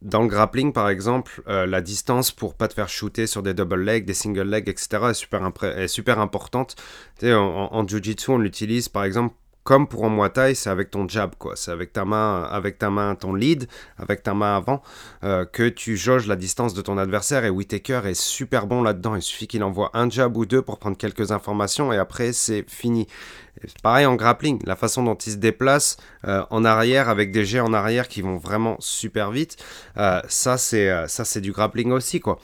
B: dans le grappling, par exemple, euh, la distance pour pas te faire shooter sur des double legs, des single legs, etc. est super, est super importante. Tu sais, en, en jiu-jitsu, on l'utilise par exemple comme pour en Muay Thai, c'est avec ton jab, quoi. C'est avec ta main, avec ta main, ton lead, avec ta main avant, euh, que tu jauges la distance de ton adversaire. Et Whitaker est super bon là-dedans. Il suffit qu'il envoie un jab ou deux pour prendre quelques informations et après c'est fini. Pareil en grappling, la façon dont il se déplace euh, en arrière avec des jets en arrière qui vont vraiment super vite, euh, ça c'est ça c'est du grappling aussi quoi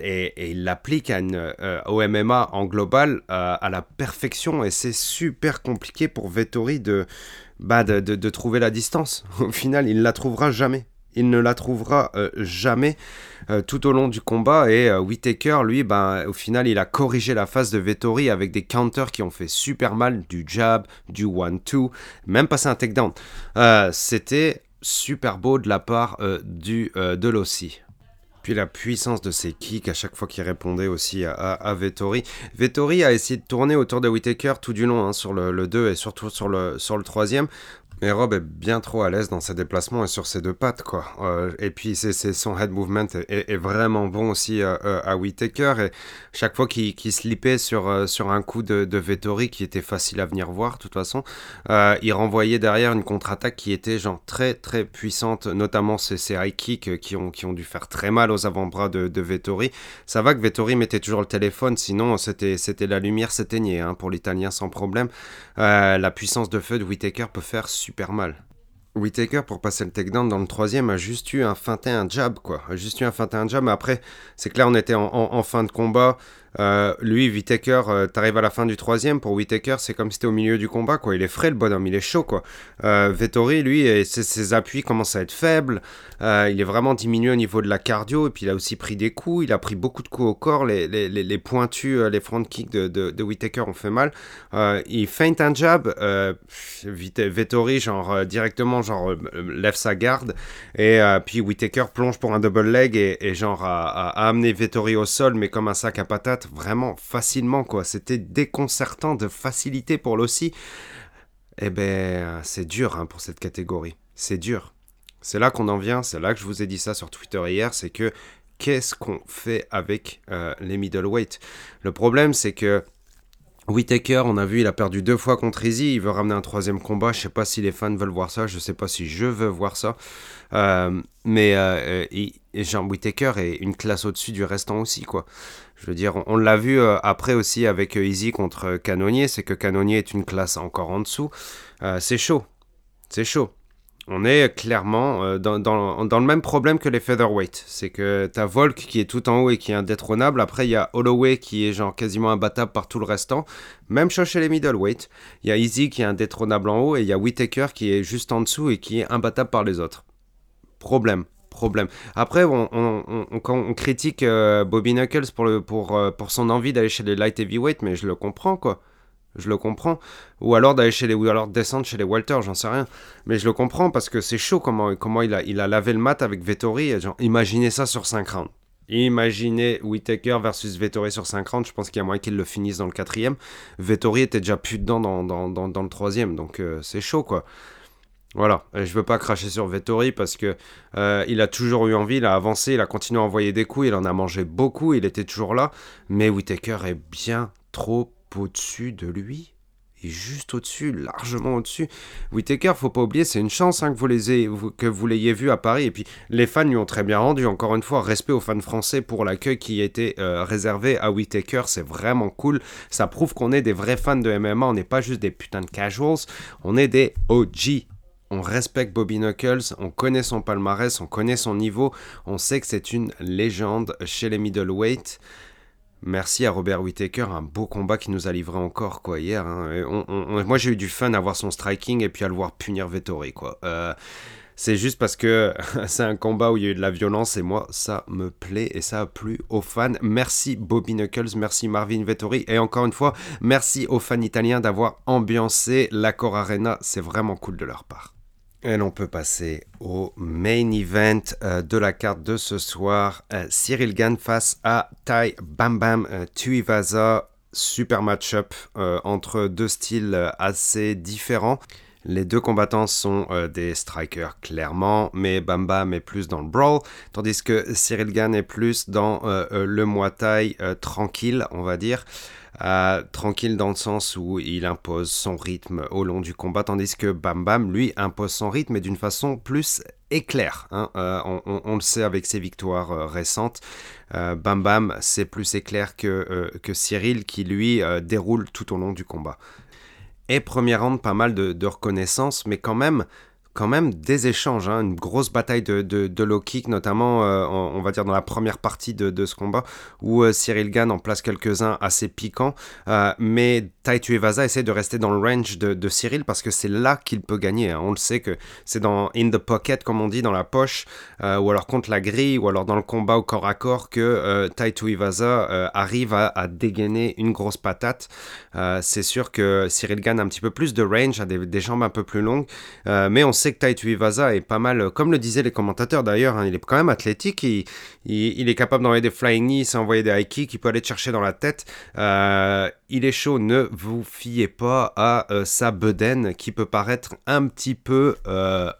B: et, il l'applique euh, au MMA en global euh, à la perfection et c'est super compliqué pour Vettori de, bah de, trouver la distance. Au final, il la trouvera jamais. il ne la trouvera jamais tout au long du combat. Et Whitaker, lui, ben, au final, il a corrigé la phase de Vettori avec des counters qui ont fait super mal, du jab, du one-two, même passé un takedown. C'était super beau de la part de Lossi. Puis la puissance de ses kicks à chaque fois qu'il répondait aussi à, Vettori. Vettori a essayé de tourner autour de Whitaker tout du long hein, sur le, le, 2 et surtout sur le, sur le 3 mais Rob est bien trop à l'aise dans ses déplacements et sur ses deux pattes, quoi. Euh, et puis c'est, son head movement est, vraiment bon aussi euh, euh, à Whitaker. Et chaque fois qu'il, qu'il slipait sur, sur un coup de, Vettori qui était facile à venir voir, de toute façon, il renvoyait derrière une contre-attaque qui était genre très très puissante, notamment ces, high kicks qui ont, qui ont dû faire très mal aux avant-bras de, Vettori. Ça va que Vettori mettait toujours le téléphone, sinon c'était, c'était la lumière s'éteignait hein, pour l'Italien sans problème. la puissance de feu de Whitaker peut faire super mal. Whitaker, pour passer le takedown dans le troisième, a juste eu un feinté, un jab, quoi. A juste eu un feinté, un jab, mais après, c'est clair, on était en, fin de combat. Euh, lui, Whitaker, euh, t'arrives à la fin du troisième. Pour Whitaker, c'est comme si c'était au milieu du combat, quoi. Il est frais, le bonhomme, il est chaud, quoi. Euh, Vettori, lui, ses, appuis commencent à être faibles. il est vraiment diminué au niveau de la cardio. Et puis, il a aussi pris des coups. Il a pris beaucoup de coups au corps. Les, les, les, pointus, les front kicks de, de, Whitaker ont fait mal. il feinte un jab. Vettori, genre, directement, genre, lève sa garde. Et puis, Whitaker plonge pour un double leg et, genre, a amené Vettori au sol, mais comme un sac à patates vraiment facilement, quoi. C'était déconcertant de facilité pour l'ossi. Eh ben, c'est dur hein, pour cette catégorie. C'est dur. C'est là qu'on en vient, c'est là que je vous ai dit ça sur Twitter hier, c'est que qu'est-ce qu'on fait avec euh, les middleweight? Le problème, c'est que Whitaker, on a vu, il a perdu deux fois contre Izzy. Il veut ramener un troisième combat. Je sais pas si les fans veulent voir ça. Je sais pas si je veux voir ça. Euh, mais euh, Jean Whitaker est une classe au-dessus du restant aussi, quoi. Je veux dire, on, l'a vu euh, après aussi avec Izzy contre Canonier. C'est que Canonier est une classe encore en dessous. c'est chaud. C'est chaud on est clairement euh, dans, le même problème que les featherweight. C'est que t'as Volk qui est tout en haut et qui est indétrônable. Après, il y a Holloway qui est genre quasiment imbattable par tout le restant. Même chose chez les middleweight. Il y a Easy qui est indétrônable en haut et il y a Whitaker qui est juste en dessous et qui est imbattable par les autres. Problème. Problème. Après, on, critique euh, Bobby Knuckles euh, pour son envie d'aller chez les light heavyweight, mais je le comprends, quoi je le comprends. Ou alors d'aller chez les, ou descendre chez les Walter, j'en sais rien. Mais je le comprends parce que c'est chaud comment, il, a, lavé le mat avec Vettori. imaginez ça sur 5 rounds. Imaginez Whitaker versus Vettori sur 5 rounds. Je pense qu'il y a moyen qu'il le finisse dans le quatrième. Vettori était déjà plus dedans dans, dans, le troisième. Donc euh, c'est chaud quoi. Voilà, je veux pas cracher sur Vettori parce que euh, il a toujours eu envie, il a avancé, il a continué à envoyer des coups, il en a mangé beaucoup, il était toujours là, mais Whitaker est bien trop au-dessus de lui. Et juste au-dessus, largement au-dessus. Whitaker, faut pas oublier, c'est une chance hein, que vous l'ayez vu à Paris. Et puis les fans lui ont très bien rendu. Encore une fois, respect aux fans français pour l'accueil qui été euh, réservé à Whitaker. C'est vraiment cool. Ça prouve qu'on est des vrais fans de MMA. On n'est pas juste des putains de casuals. On est des OG on respecte Bobby Knuckles, on connaît son palmarès, on connaît son niveau, on sait que c'est une légende chez les middleweight. Merci à Robert Whittaker, un beau combat qui nous a livré encore quoi hier. Hein. moi j'ai eu du fun à voir son striking et puis à le voir punir Vettori quoi. Euh, c'est juste parce que c'est un combat où il y a eu de la violence et moi ça me plaît et ça a plu aux fans. Merci Bobby Knuckles, merci Marvin Vettori et encore une fois merci aux fans italiens d'avoir ambiancé l'accord Arena. C'est vraiment cool de leur part. Et l'on peut passer au main event euh, de la carte de ce soir. Euh, Cyril Gann face à Tai Bam Bam euh, Tuivasa. Super match-up entre deux styles assez différents. Les deux combattants sont des strikers clairement, mais Bam Bam est plus dans le brawl, tandis que Cyril Gann est plus dans le Muay Thai tranquille, on va dire. Euh, tranquille dans le sens où il impose son rythme au long du combat, tandis que Bam Bam, lui, impose son rythme, mais d'une façon plus éclair. Hein. Euh, on, le sait avec ses victoires euh, récentes. Bam Bam, c'est plus éclair que, Cyril, qui lui déroule tout au long du combat. Et première round, pas mal de reconnaissance, mais quand même, quand même des échanges, hein, une grosse bataille de, low kick, notamment on, va dire dans la première partie de, ce combat où Cyril Gann en place quelques-uns assez piquants, mais Tai Tuivasa essaie de rester dans le range de, Cyril parce que c'est là qu'il peut gagner. Hein. On le sait que c'est dans in the pocket comme on dit dans la poche ou alors contre la grille ou alors dans le combat au corps à corps que Tai Tuivasa arrive à, à, dégainer une grosse patate. c'est sûr que Cyril Gann a un petit peu plus de range, a des, jambes un peu plus longues, mais on sait que Tai Tuivasa est pas mal, comme le disaient les commentateurs d'ailleurs, hein, il est quand même athlétique, il, est capable d'envoyer des flying knees, envoyer des high kicks, il peut aller te chercher dans la tête. Euh, il est chaud, ne vous fiez pas à euh, sa bedaine qui peut paraître un petit peu euh,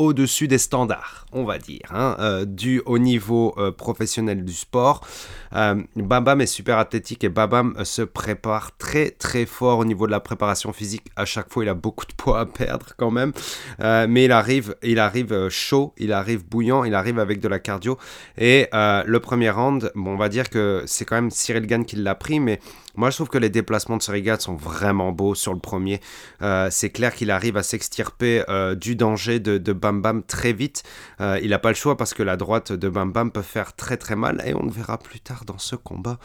B: au-dessus des standards, on va dire, hein, euh, du au niveau euh, professionnel du sport. Euh, Babam est super athlétique et Babam se prépare très très fort au niveau de la préparation physique. À chaque fois, il a beaucoup de poids à perdre quand même, mais il arrive, chaud, il arrive bouillant, il arrive avec de la cardio. Et le premier round, on va dire que c'est quand même Cyril Gann qui l'a pris, mais moi, je trouve que les déplacements de Surigat sont vraiment beaux sur le premier. Euh, c'est clair qu'il arrive à s'extirper euh, du danger de, Bam Bam très vite. Euh, il n'a pas le choix parce que la droite de Bam Bam peut faire très très mal et on le verra plus tard dans ce combat.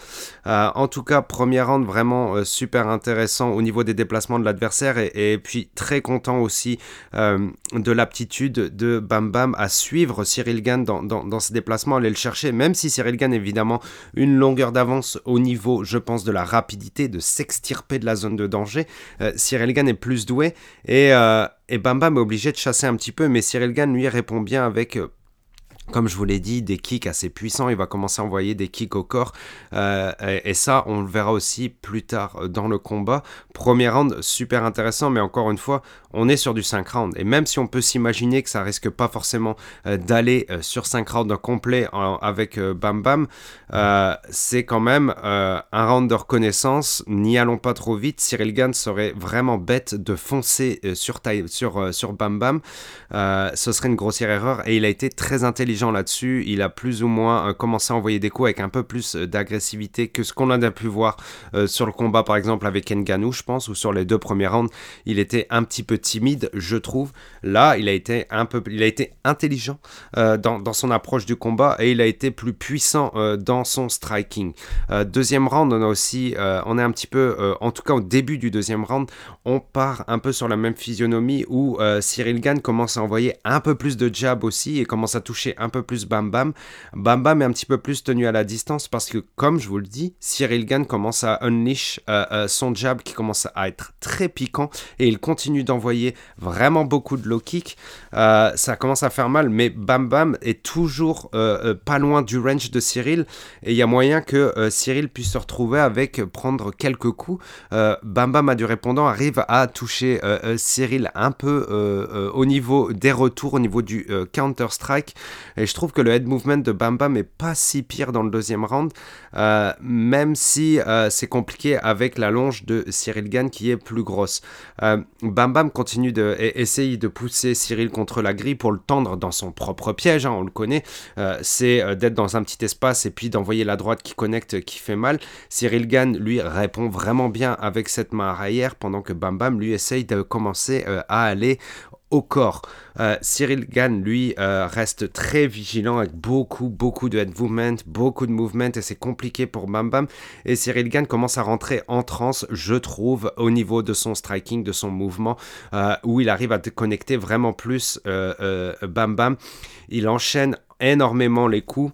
B: en tout cas, premier round vraiment super intéressant au niveau des déplacements de l'adversaire et, puis très content aussi de l'aptitude de Bam Bam à suivre Cyril Gann dans ses déplacements, aller le chercher, même si Cyril Gann évidemment une longueur d'avance au niveau, je pense, de la rapidité, de s'extirper de la zone de danger. Euh, Cyril Gann est plus doué et, euh, et Bam est obligé de chasser un petit peu, mais Cyril Gann lui répond bien avec euh, comme je vous l'ai dit, des kicks assez puissants. Il va commencer à envoyer des kicks au corps. Euh, et, ça, on le verra aussi plus tard dans le combat. Premier round, super intéressant, mais encore une fois, on est sur du 5 rounds. Et même si on peut s'imaginer que ça risque pas forcément euh, d'aller euh, sur 5 rounds complets avec Bam Bam, c'est quand même un round de reconnaissance. N'y allons pas trop vite. Cyril Gann serait vraiment bête de foncer sur, sur, sur Bam Bam. ce serait une grossière erreur. Et il a été très intelligent là-dessus. Il a plus ou moins euh, commencé à envoyer des coups avec un peu plus euh, d'agressivité que ce qu'on a pu voir euh, sur le combat, par exemple, avec Nganou, je pense, ou sur les deux premiers rounds. Il était un petit peu timide, je trouve. Là, il a été un peu, il a été intelligent dans, son approche du combat et il a été plus puissant dans son striking. deuxième round, on a aussi, on est un petit peu, en tout cas au début du deuxième round, on part un peu sur la même physionomie où Cyril Gann commence à envoyer un peu plus de jab aussi et commence à toucher un un peu plus Bam Bam. Bam Bam est un petit peu plus tenu à la distance parce que, comme je vous le dis, Cyril Gann commence à unleash euh, euh, son jab qui commence à être très piquant et il continue d'envoyer vraiment beaucoup de low kick. Euh, ça commence à faire mal, mais Bam Bam est toujours pas loin du range de Cyril et il y a moyen que Cyril puisse se retrouver avec prendre quelques coups. Bam Bam a du répondant arrive à toucher Cyril un peu au niveau des retours, au niveau du counter strike. Et je trouve que le head movement de Bam Bam est pas si pire dans le deuxième round, euh, même si euh, c'est compliqué avec la longe de Cyril Gann qui est plus grosse. Euh, Bam Bam continue de essayer de pousser Cyril contre la grille pour le tendre dans son propre piège, hein, on le connaît. c'est d'être dans un petit espace et puis d'envoyer la droite qui connecte, qui fait mal. Cyril Gann lui répond vraiment bien avec cette main arrière pendant que Bam Bam lui essaye de commencer à aller au corps. Euh, Cyril Gann, lui, euh, reste très vigilant avec beaucoup, beaucoup de head movement, beaucoup de movement et c'est compliqué pour Bam Bam. Et Cyril Gann commence à rentrer en transe, je trouve, au niveau de son striking, de son mouvement, euh, où il arrive à connecter vraiment plus Bam Bam. Il enchaîne énormément les coups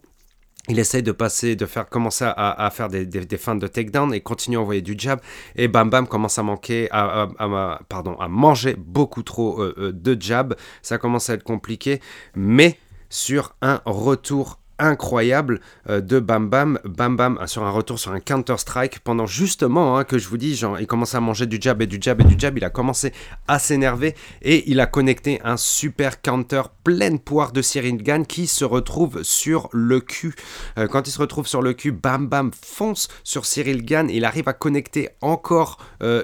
B: il essaye de passer, de faire commencer à, faire des, feintes de takedown et continue à envoyer du jab. Et Bam Bam commence à manquer, à manger beaucoup trop euh, euh, de jab. Ça commence à être compliqué. Mais sur un retour incroyable euh, de Bam Bam. Bam Bam euh, sur un retour sur un Counter-Strike pendant justement hein, que je vous dis, genre, il commence à manger du jab et du jab et du jab. Il a commencé à s'énerver et il a connecté un super counter pleine poire de Cyril Gann qui se retrouve sur le cul. Euh, quand il se retrouve sur le cul, Bam Bam fonce sur Cyril Gann. Il arrive à connecter encore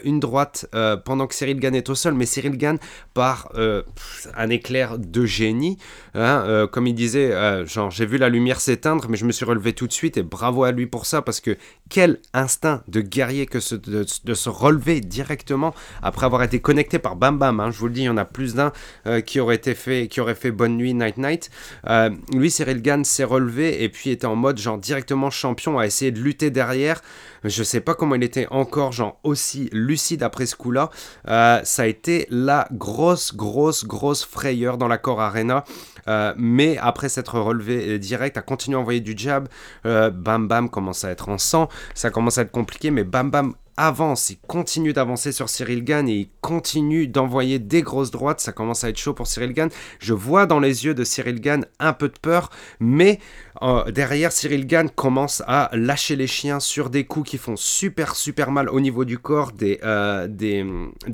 B: une droite pendant que Cyril Gann est au sol, mais Cyril Gann par un éclair de génie, hein, comme il disait, genre j'ai vu la lumière s'éteindre, mais je me suis relevé tout de suite et bravo à lui pour ça parce que quel instinct de guerrier que de, se relever directement après avoir été connecté par Bam Bam. Hein. je vous le dis, il y en a plus d'un euh, qui aurait été fait, qui aurait fait bonne nuit, night night. Euh, lui, Cyril Gann s'est relevé et puis était en mode genre directement champion, à essayer de lutter derrière. Je sais pas comment il était encore genre aussi lucide après ce coup-là. Euh, ça a été la grosse, grosse, grosse frayeur dans la Arena. Euh, mais après s'être relevé direct, a continué à envoyer du jab. Euh, bam Bam commence à être en sang. Ça commence à être compliqué, mais Bam Bam avance, il continue d'avancer sur Cyril Gann et il continue d'envoyer des grosses droites. Ça commence à être chaud pour Cyril Gann. Je vois dans les yeux de Cyril Gann un peu de peur, mais euh, derrière, Cyril Gann commence à lâcher les chiens sur des coups qui font super super mal au niveau du corps, des, euh,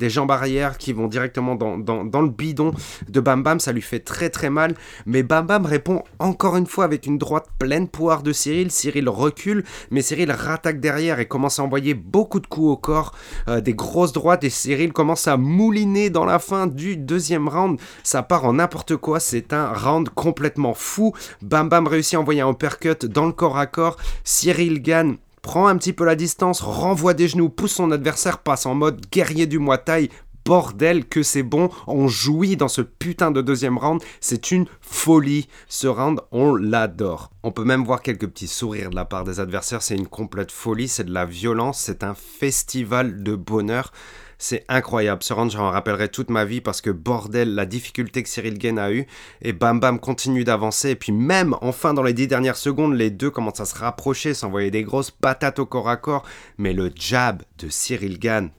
B: jambes arrière qui vont directement dans, le bidon de Bam Bam. Ça lui fait très très mal, mais Bam Bam répond encore une fois avec une droite pleine poire de Cyril. Cyril recule, mais Cyril rattaque derrière et commence à envoyer beaucoup de coups au corps, euh, des grosses droites et Cyril commence à mouliner dans la fin du deuxième round. Ça part en n'importe quoi, c'est un round complètement fou. Bam Bam réussit à envoyer un uppercut dans le corps à corps. Cyril Gann prend un petit peu la distance, renvoie des genoux, pousse son adversaire, passe en mode guerrier du Muay bordel que c'est bon, on jouit dans ce putain de deuxième round, c'est une folie. Ce round, on l'adore. On peut même voir quelques petits sourires de la part des adversaires, c'est une complète folie, c'est de la violence, c'est un festival de bonheur. C'est incroyable. Ce round, j'en rappellerai toute ma vie parce que bordel, la difficulté que Cyril Gain a eu. Et Bam Bam continue d'avancer. Et puis même, enfin, dans les dix dernières secondes, les deux commencent à se rapprocher, s'envoyer des grosses patates au corps à corps. Mais le jab de Cyril Gann,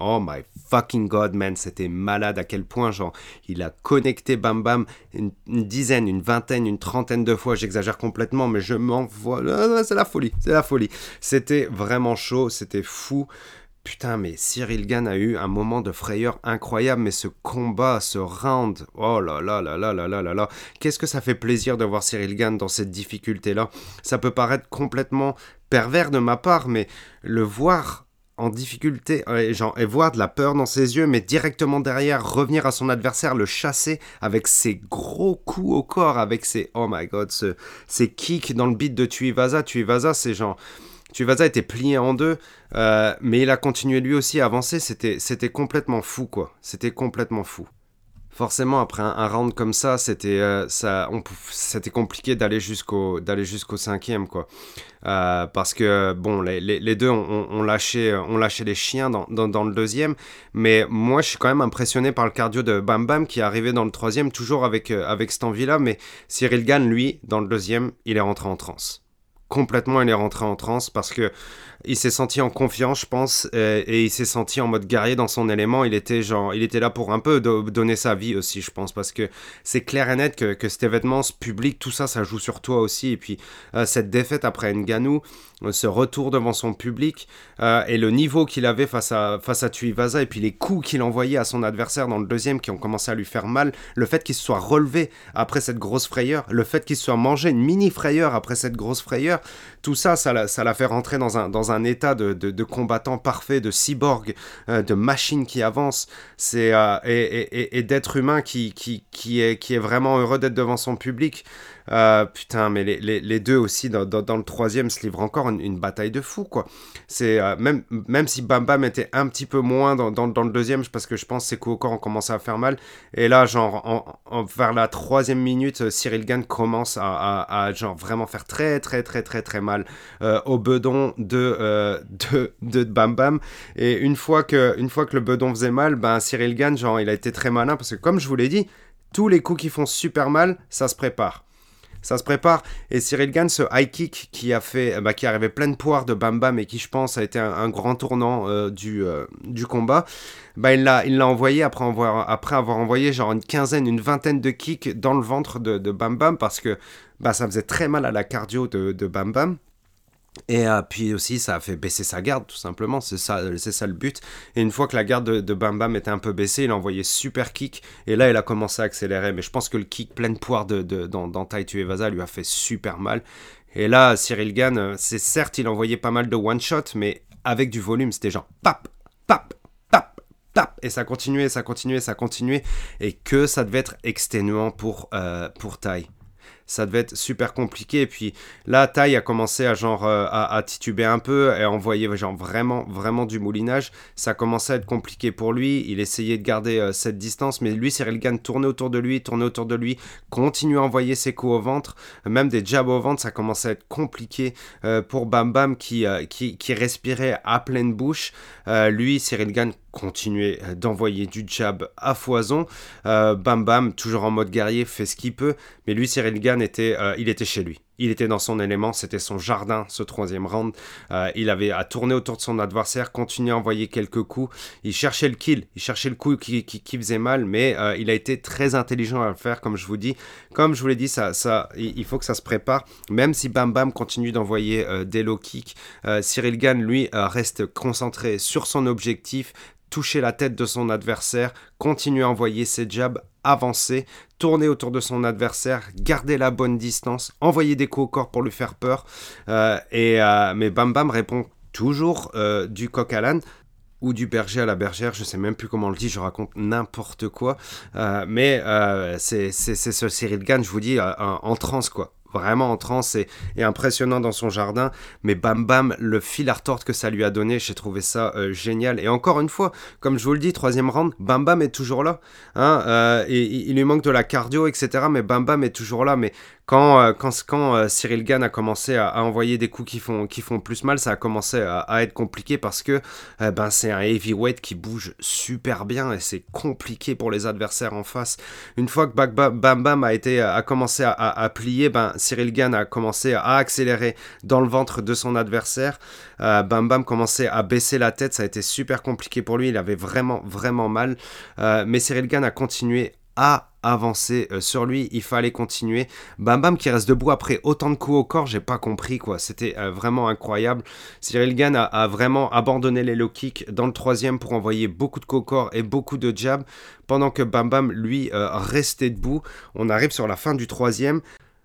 B: Oh my fucking god, man, c'était malade à quel point, genre, il a connecté Bam Bam une, dizaine, une vingtaine, une trentaine de fois, j'exagère complètement, mais je m'en vois, ah, c'est la folie, c'est la folie. C'était vraiment chaud, c'était fou. Putain, mais Cyril Gann a eu un moment de frayeur incroyable, mais ce combat, ce round, oh là là là là là là là là, qu'est-ce que ça fait plaisir de voir Cyril Gann dans cette difficulté-là? Ça peut paraître complètement pervers de ma part, mais le voir en difficulté et, genre, et voir de la peur dans ses yeux, mais directement derrière revenir à son adversaire, le chasser avec ses gros coups au corps, avec ses oh my god, ce, kicks dans le beat de Tuivasa. Tuivasa, c'est genre. Tuivasa était plié en deux, euh, mais il a continué lui aussi à avancer. C'était complètement fou, quoi. C'était complètement fou forcément après un, round comme ça c'était euh, ça c'était compliqué d'aller jusqu'au d'aller jusqu'au cinquième quoi. Euh, parce que bon les, les, deux ont, lâché ont lâché les chiens dans, dans, le deuxième. Mais moi je suis quand même impressionné par le cardio de Bam Bam qui est arrivé dans le troisième toujours avec euh, avec cette envie là mais Cyril Gann lui dans le deuxième il est rentré en transe. Complètement il est rentré en transe parce que il s'est senti en confiance, je pense, et, il s'est senti en mode guerrier dans son élément. Il était genre, il était là pour un peu donner sa vie aussi, je pense, parce que c'est clair et net que, que, cet événement, ce public, tout ça, ça joue sur toi aussi. Et puis euh, cette défaite après Nganou, euh, ce retour devant son public euh, et le niveau qu'il avait face à face à Tuivasa et puis les coups qu'il envoyait à son adversaire dans le deuxième qui ont commencé à lui faire mal, le fait qu'il se soit relevé après cette grosse frayeur, le fait qu'il se soit mangé une mini frayeur après cette grosse frayeur, tout ça, ça l'a fait rentrer dans un dans un un état de, combattant parfait, de cyborg, euh, de machine qui avance, c'est euh, et, d'être humain qui, qui, qui, est, qui est vraiment heureux d'être devant son public. Euh, putain, mais les, deux aussi dans, le troisième se livrent encore une, bataille de fou, quoi. C'est euh, même, même si Bam Bam était un petit peu moins dans, le deuxième, parce que je pense que ses coups corps ont commencé à faire mal. Et là, genre, en, vers la troisième minute, euh, Cyril Gann commence à, à, genre vraiment faire très, très, très, très, très mal au bedon de, de, de, Bam Bam. Et une fois que, une fois que le bedon faisait mal, ben Cyril Gann, genre, il a été très malin, parce que comme je vous l'ai dit, tous les coups qui font super mal, ça se prépare ça se prépare. Et Cyril Gann, ce high kick qui a fait, bah, qui arrivait plein de poire de Bam Bam et qui, je pense, a été un, grand tournant euh, du, euh, du combat, bah, il l'a envoyé après avoir, après avoir envoyé genre une quinzaine, une vingtaine de kicks dans le ventre de, de Bam Bam parce que bah, ça faisait très mal à la cardio de, de Bam Bam. Et euh, puis aussi, ça a fait baisser sa garde, tout simplement. C'est ça, c'est ça le but. Et une fois que la garde de, Bam Bam était un peu baissée, il a envoyé super kick. Et là, il a commencé à accélérer. Mais je pense que le kick plein de poire de, dans, dans Taitu Evasa lui a fait super mal. Et là, Cyril Gann, euh, c'est certes, il envoyait pas mal de one-shot, mais avec du volume. C'était genre pap, pap, pap, pap. Et ça continuait, ça continuait, ça continuait. Et que ça devait être exténuant pour, euh, pour ça devait être super compliqué. Et puis là, Tai a commencé à genre euh, à, tituber un peu et envoyer genre vraiment vraiment du moulinage. Ça a commencé à être compliqué pour lui. Il essayait de garder euh, cette distance, mais lui, Cyril Gann tournait autour de lui, tournait autour de lui, continue à envoyer ses coups au ventre, même des jabs au ventre. Ça commençait à être compliqué euh, pour Bam Bam qui, qui, qui respirait à pleine bouche. lui, Cyril Gann continuait d'envoyer du jab à foison. Bam Bam, toujours en mode guerrier, fait ce qu'il peut, mais lui, Cyril Gann était, il était chez lui. Il était dans son élément, c'était son jardin, ce troisième round. Euh, il avait à tourner autour de son adversaire, continuer à envoyer quelques coups. Il cherchait le kill, il cherchait le coup qui, qui, faisait mal, mais euh, il a été très intelligent à le faire, comme je vous dis. Comme je vous l'ai dit, ça, ça, il faut que ça se prépare. Même si Bam Bam continue d'envoyer euh, des low kicks, Cyril Gann, lui, reste concentré sur son objectif, toucher la tête de son adversaire, continuer à envoyer ses jabs, avancer, tourner autour de son adversaire, garder la bonne distance, envoyer des coups au corps pour lui faire peur. Euh, et, euh, mais Bam Bam répond toujours euh, du coq à l'âne ou du berger à la bergère, je sais même plus comment on le dit, je raconte n'importe quoi. mais c'est ce Cyril Gann, je vous dis, en transe quoi vraiment en transe et, impressionnant dans son jardin. Mais bam bam, le fil à retordre que ça lui a donné, j'ai trouvé ça euh, génial. Et encore une fois, comme je vous le dis, troisième round, bam bam est toujours là. Hein, euh, et, il lui manque de la cardio, etc. Mais bam bam est toujours là. Mais quand, euh, quand, euh, Cyril Gann a commencé à, envoyer des coups qui font, qui font plus mal, ça a commencé à, être compliqué parce que euh, ben, c'est un heavyweight qui bouge super bien et c'est compliqué pour les adversaires en face. Une fois que Bam Bam a, été, a commencé à, plier, ben, Cyril Gann a commencé à accélérer dans le ventre de son adversaire. Bam Bam commençait à baisser la tête, ça a été super compliqué pour lui, il avait vraiment, vraiment mal. mais Cyril Gann a continué à avancer euh, sur lui, il fallait continuer. Bam Bam qui reste debout après autant de coups au corps, j'ai pas compris quoi, c'était euh, vraiment incroyable. Cyril Gann a, vraiment abandonné les low kicks dans le troisième pour envoyer beaucoup de coups au corps et beaucoup de jabs, pendant que Bam Bam lui euh, restait debout. On arrive sur la fin du troisième.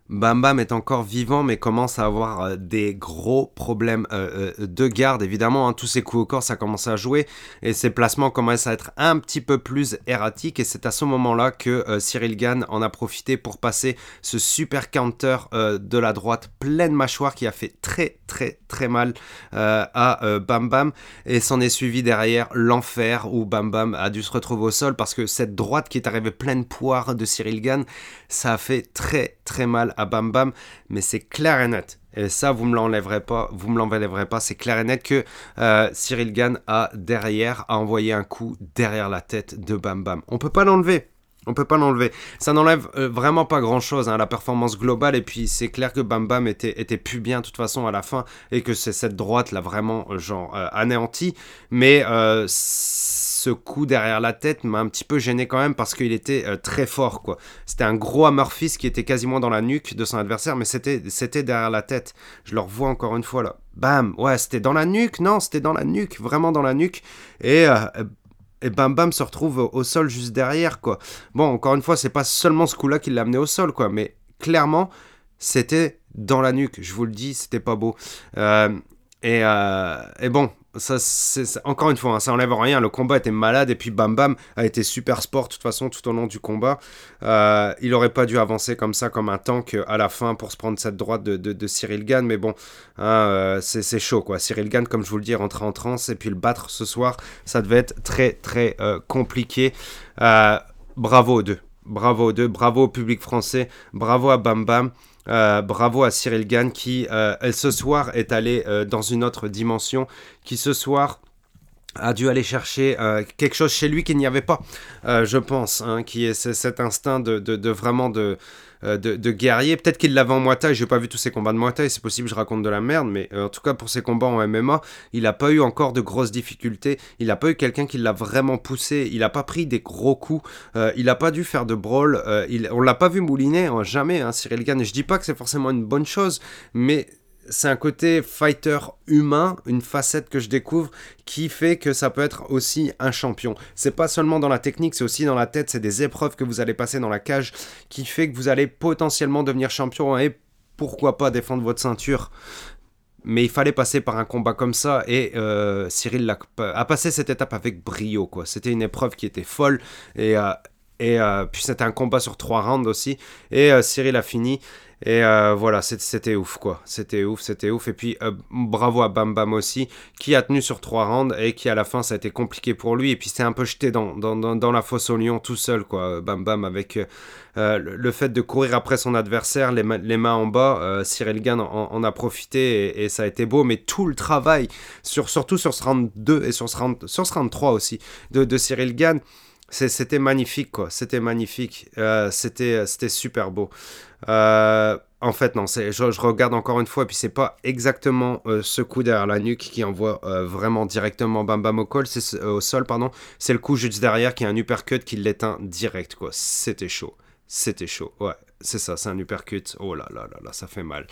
B: Bam Bam est encore vivant mais commence à avoir euh, des gros problèmes euh, euh, de garde. Évidemment hein. tous ses coups au corps ça commence à jouer. Et ses placements commencent à être un petit peu plus erratiques. Et c'est à ce moment là que Cyril Gann en a profité pour passer ce super counter de la droite pleine mâchoire qui a fait très très très mal à Bam Bam. Et s'en est suivi derrière l'enfer où Bam Bam a dû se retrouver au sol parce que cette droite qui est arrivée pleine poire de Cyril Gann ça a fait très très mal à Bam Bam, mais c'est clair et net. Et ça, vous me l'enlèverez pas, vous me l'enlèverez pas. C'est clair et net que euh, Cyril Gann a derrière a envoyé un coup derrière la tête de Bam Bam. On peut pas l'enlever. On peut pas l'enlever. Ça n'enlève euh, vraiment pas grand chose à hein, la performance globale. Et puis c'est clair que Bam Bam était, était plus bien de toute façon à la fin et que c'est cette droite là vraiment euh, genre anéanti. Mais ce coup derrière la tête m'a un petit peu gêné quand même parce qu'il était euh, très fort quoi. C'était un gros Hammerfist qui était quasiment dans la nuque de son adversaire mais c'était derrière la tête. Je le revois encore une fois là. Bam, ouais, c'était dans la nuque, non, c'était dans la nuque, vraiment dans la nuque et euh, bam bam se retrouve au sol juste derrière quoi. Bon, encore une fois, c'est pas seulement ce coup-là qui l'a amené au sol quoi, mais clairement c'était dans la nuque, je vous le dis, c'était pas beau. Euh, et, et, bon, ça, c'est, encore une fois, hein, ça enlève rien. Le combat était malade et puis Bam Bam a été super sport de toute façon tout au long du combat. Euh, il aurait pas dû avancer comme ça, comme un tank à la fin pour se prendre cette droite de, Cyril Gann. Mais bon, hein, euh, c'est, chaud quoi. Cyril Gann, comme je vous le dis, rentrer en transe et puis le battre ce soir, ça devait être très très euh, compliqué. bravo aux deux. Bravo aux deux. Bravo au public français. Bravo à Bam Bam. Euh, bravo à Cyril Gann qui, euh, ce soir, est allé euh, dans une autre dimension, qui ce soir a dû aller chercher quelque chose chez lui qu'il n'y avait pas, je pense, hein, qui est cet instinct de vraiment de euh, de, guerrier. Peut-être qu'il l'avait en Muay j'ai pas vu tous ses combats de Muay c'est possible, je raconte de la merde, mais euh, en tout cas pour ses combats en MMA, il a pas eu encore de grosses difficultés, il a pas eu quelqu'un qui l'a vraiment poussé, il a pas pris des gros coups, euh, il a pas dû faire de brawl, il, on l'a pas vu mouliner, hein, jamais, hein, Cyril Gann, je dis pas que c'est forcément une bonne chose, mais c'est un côté fighter humain, une facette que je découvre qui fait que ça peut être aussi un champion. C'est pas seulement dans la technique, c'est aussi dans la tête, c'est des épreuves que vous allez passer dans la cage qui fait que vous allez potentiellement devenir champion et pourquoi pas défendre votre ceinture. Mais il fallait passer par un combat comme ça et euh, Cyril a, passé cette étape avec brio. C'était une épreuve qui était folle et, euh, euh, puis c'était un combat sur trois rounds aussi. Et Cyril a fini. Et euh, voilà, c'était ouf, quoi. C'était ouf, c'était ouf. Et puis, euh, bravo à Bam Bam aussi, qui a tenu sur trois rounds et qui, à la fin, ça a été compliqué pour lui. Et puis, c'est un peu jeté dans, dans, la fosse au lion tout seul, quoi. Bam Bam, avec euh, le fait de courir après son adversaire, les, mains en bas. Cyril Gann en, a profité et, ça a été beau. Mais tout le travail, sur, surtout sur ce round 2 et sur ce round, sur ce round 3 aussi, de, de Cyril Gann, c'était magnifique, quoi. C'était magnifique. Euh, c'était super beau. Euh, en fait, non, je, je, regarde encore une fois, et puis c'est pas exactement euh, ce coup derrière la nuque qui envoie vraiment directement Bam Bam au, au sol, pardon. C'est le coup juste derrière qui est un uppercut qui l'éteint direct, quoi. C'était chaud. C'était chaud, ouais. C'est ça, c'est un uppercut. Oh là là là là, ça fait mal.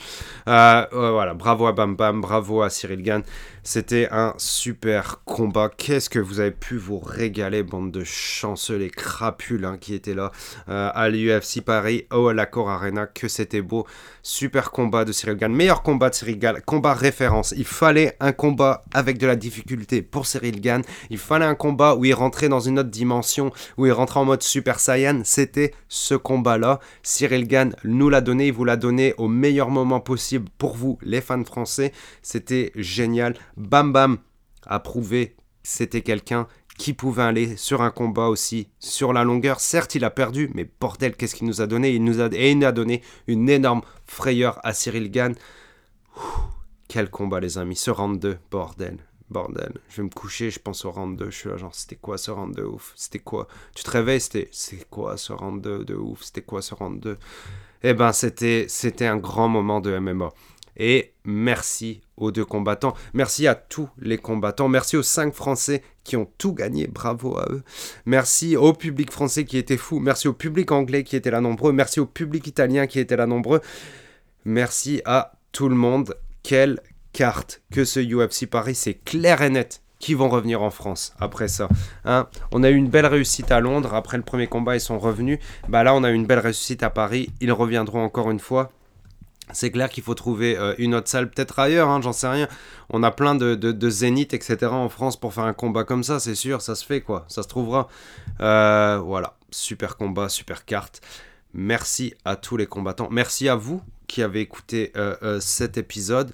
B: Voilà, bravo à Bam Bam, bravo à Cyril Gann. C'était un super combat. Qu'est-ce que vous avez pu vous régaler, bande de chanceux, les crapules hein, qui étaient là euh, à l'UFC Paris, à la Core Arena. Que c'était beau. Super combat de Cyril Gann. Meilleur combat de Cyril Gann. Combat référence. Il fallait un combat avec de la difficulté pour Cyril Gann. Il fallait un combat où il rentrait dans une autre dimension, où il rentrait en mode Super Saiyan. C'était ce combat-là. Cyril Elgan nous l'a donné, il vous l'a donné au meilleur moment possible pour vous, les fans français. C'était génial. Bam Bam a prouvé c'était quelqu'un qui pouvait aller sur un combat aussi sur la longueur. Certes, il a perdu, mais bordel, qu'est-ce qu'il nous a donné? Il nous a, Et il a donné une énorme frayeur à Cyril Gann. quel combat, les amis. Ce round 2, bordel bordel. Je vais me coucher, je pense au round 2. Je suis là, genre, c'était quoi ce round 2 ouf? C'était quoi? Tu te réveilles, c'était, c'est quoi ce round 2 de ouf? C'était quoi ce round 2 Eh ben, c'était, c'était un grand moment de MMA. Et merci aux deux combattants. Merci à tous les combattants. Merci aux cinq Français qui ont tout gagné. Bravo à eux. Merci au public français qui était fou. Merci au public anglais qui était là nombreux. Merci au public italien qui était là nombreux. Merci à tout le monde. Quel carte que ce UFC Paris, c'est clair et net qui vont revenir en France après ça. Hein on a eu une belle réussite à Londres, après le premier combat ils sont revenus. Bah là on a une belle réussite à Paris, ils reviendront encore une fois. C'est clair qu'il faut trouver euh, une autre salle, peut-être ailleurs, hein, j'en sais rien. On a plein de, de, zéniths, etc. en France pour faire un combat comme ça, c'est sûr, ça se fait quoi, ça se trouvera. Euh, voilà, super combat, super carte. Merci à tous les combattants. Merci à vous qui avez écouté euh, euh, cet épisode.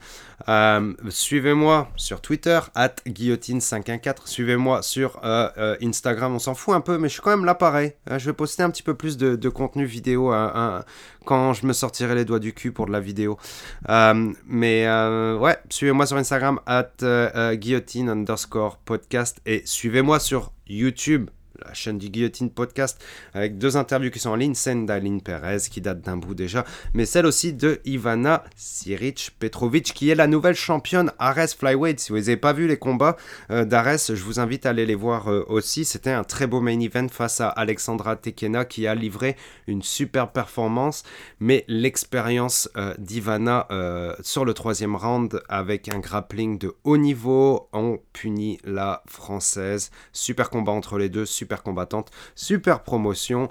B: Euh, suivez-moi sur Twitter, at guillotine514. Suivez-moi sur Instagram, on s'en fout un peu, mais je suis quand même là pareil. je vais poster un petit peu plus de, contenu vidéo quand je me sortirai les doigts du cul pour de la vidéo. mais ouais, suivez-moi sur Instagram, at guillotine underscore podcast. Et suivez-moi sur YouTube la chaîne du Guillotine Podcast, avec deux interviews qui sont en ligne, celle d'Aline Perez, qui date d'un bout déjà, mais celle aussi de Ivana Siric Petrovic, qui est la nouvelle championne Ares Flyweight. Si vous n'avez pas vu les combats euh, d'Ares, je vous invite à aller les voir euh, aussi. C'était un très beau main event face à Alexandra Tekena, qui a livré une super performance, mais l'expérience euh, d'Ivana sur le troisième round, avec un grappling de haut niveau, ont puni la française. Super combat entre les deux, super combattante, super promotion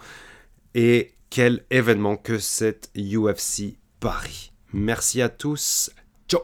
B: et quel événement que cette UFC Paris. Merci à tous. Ciao.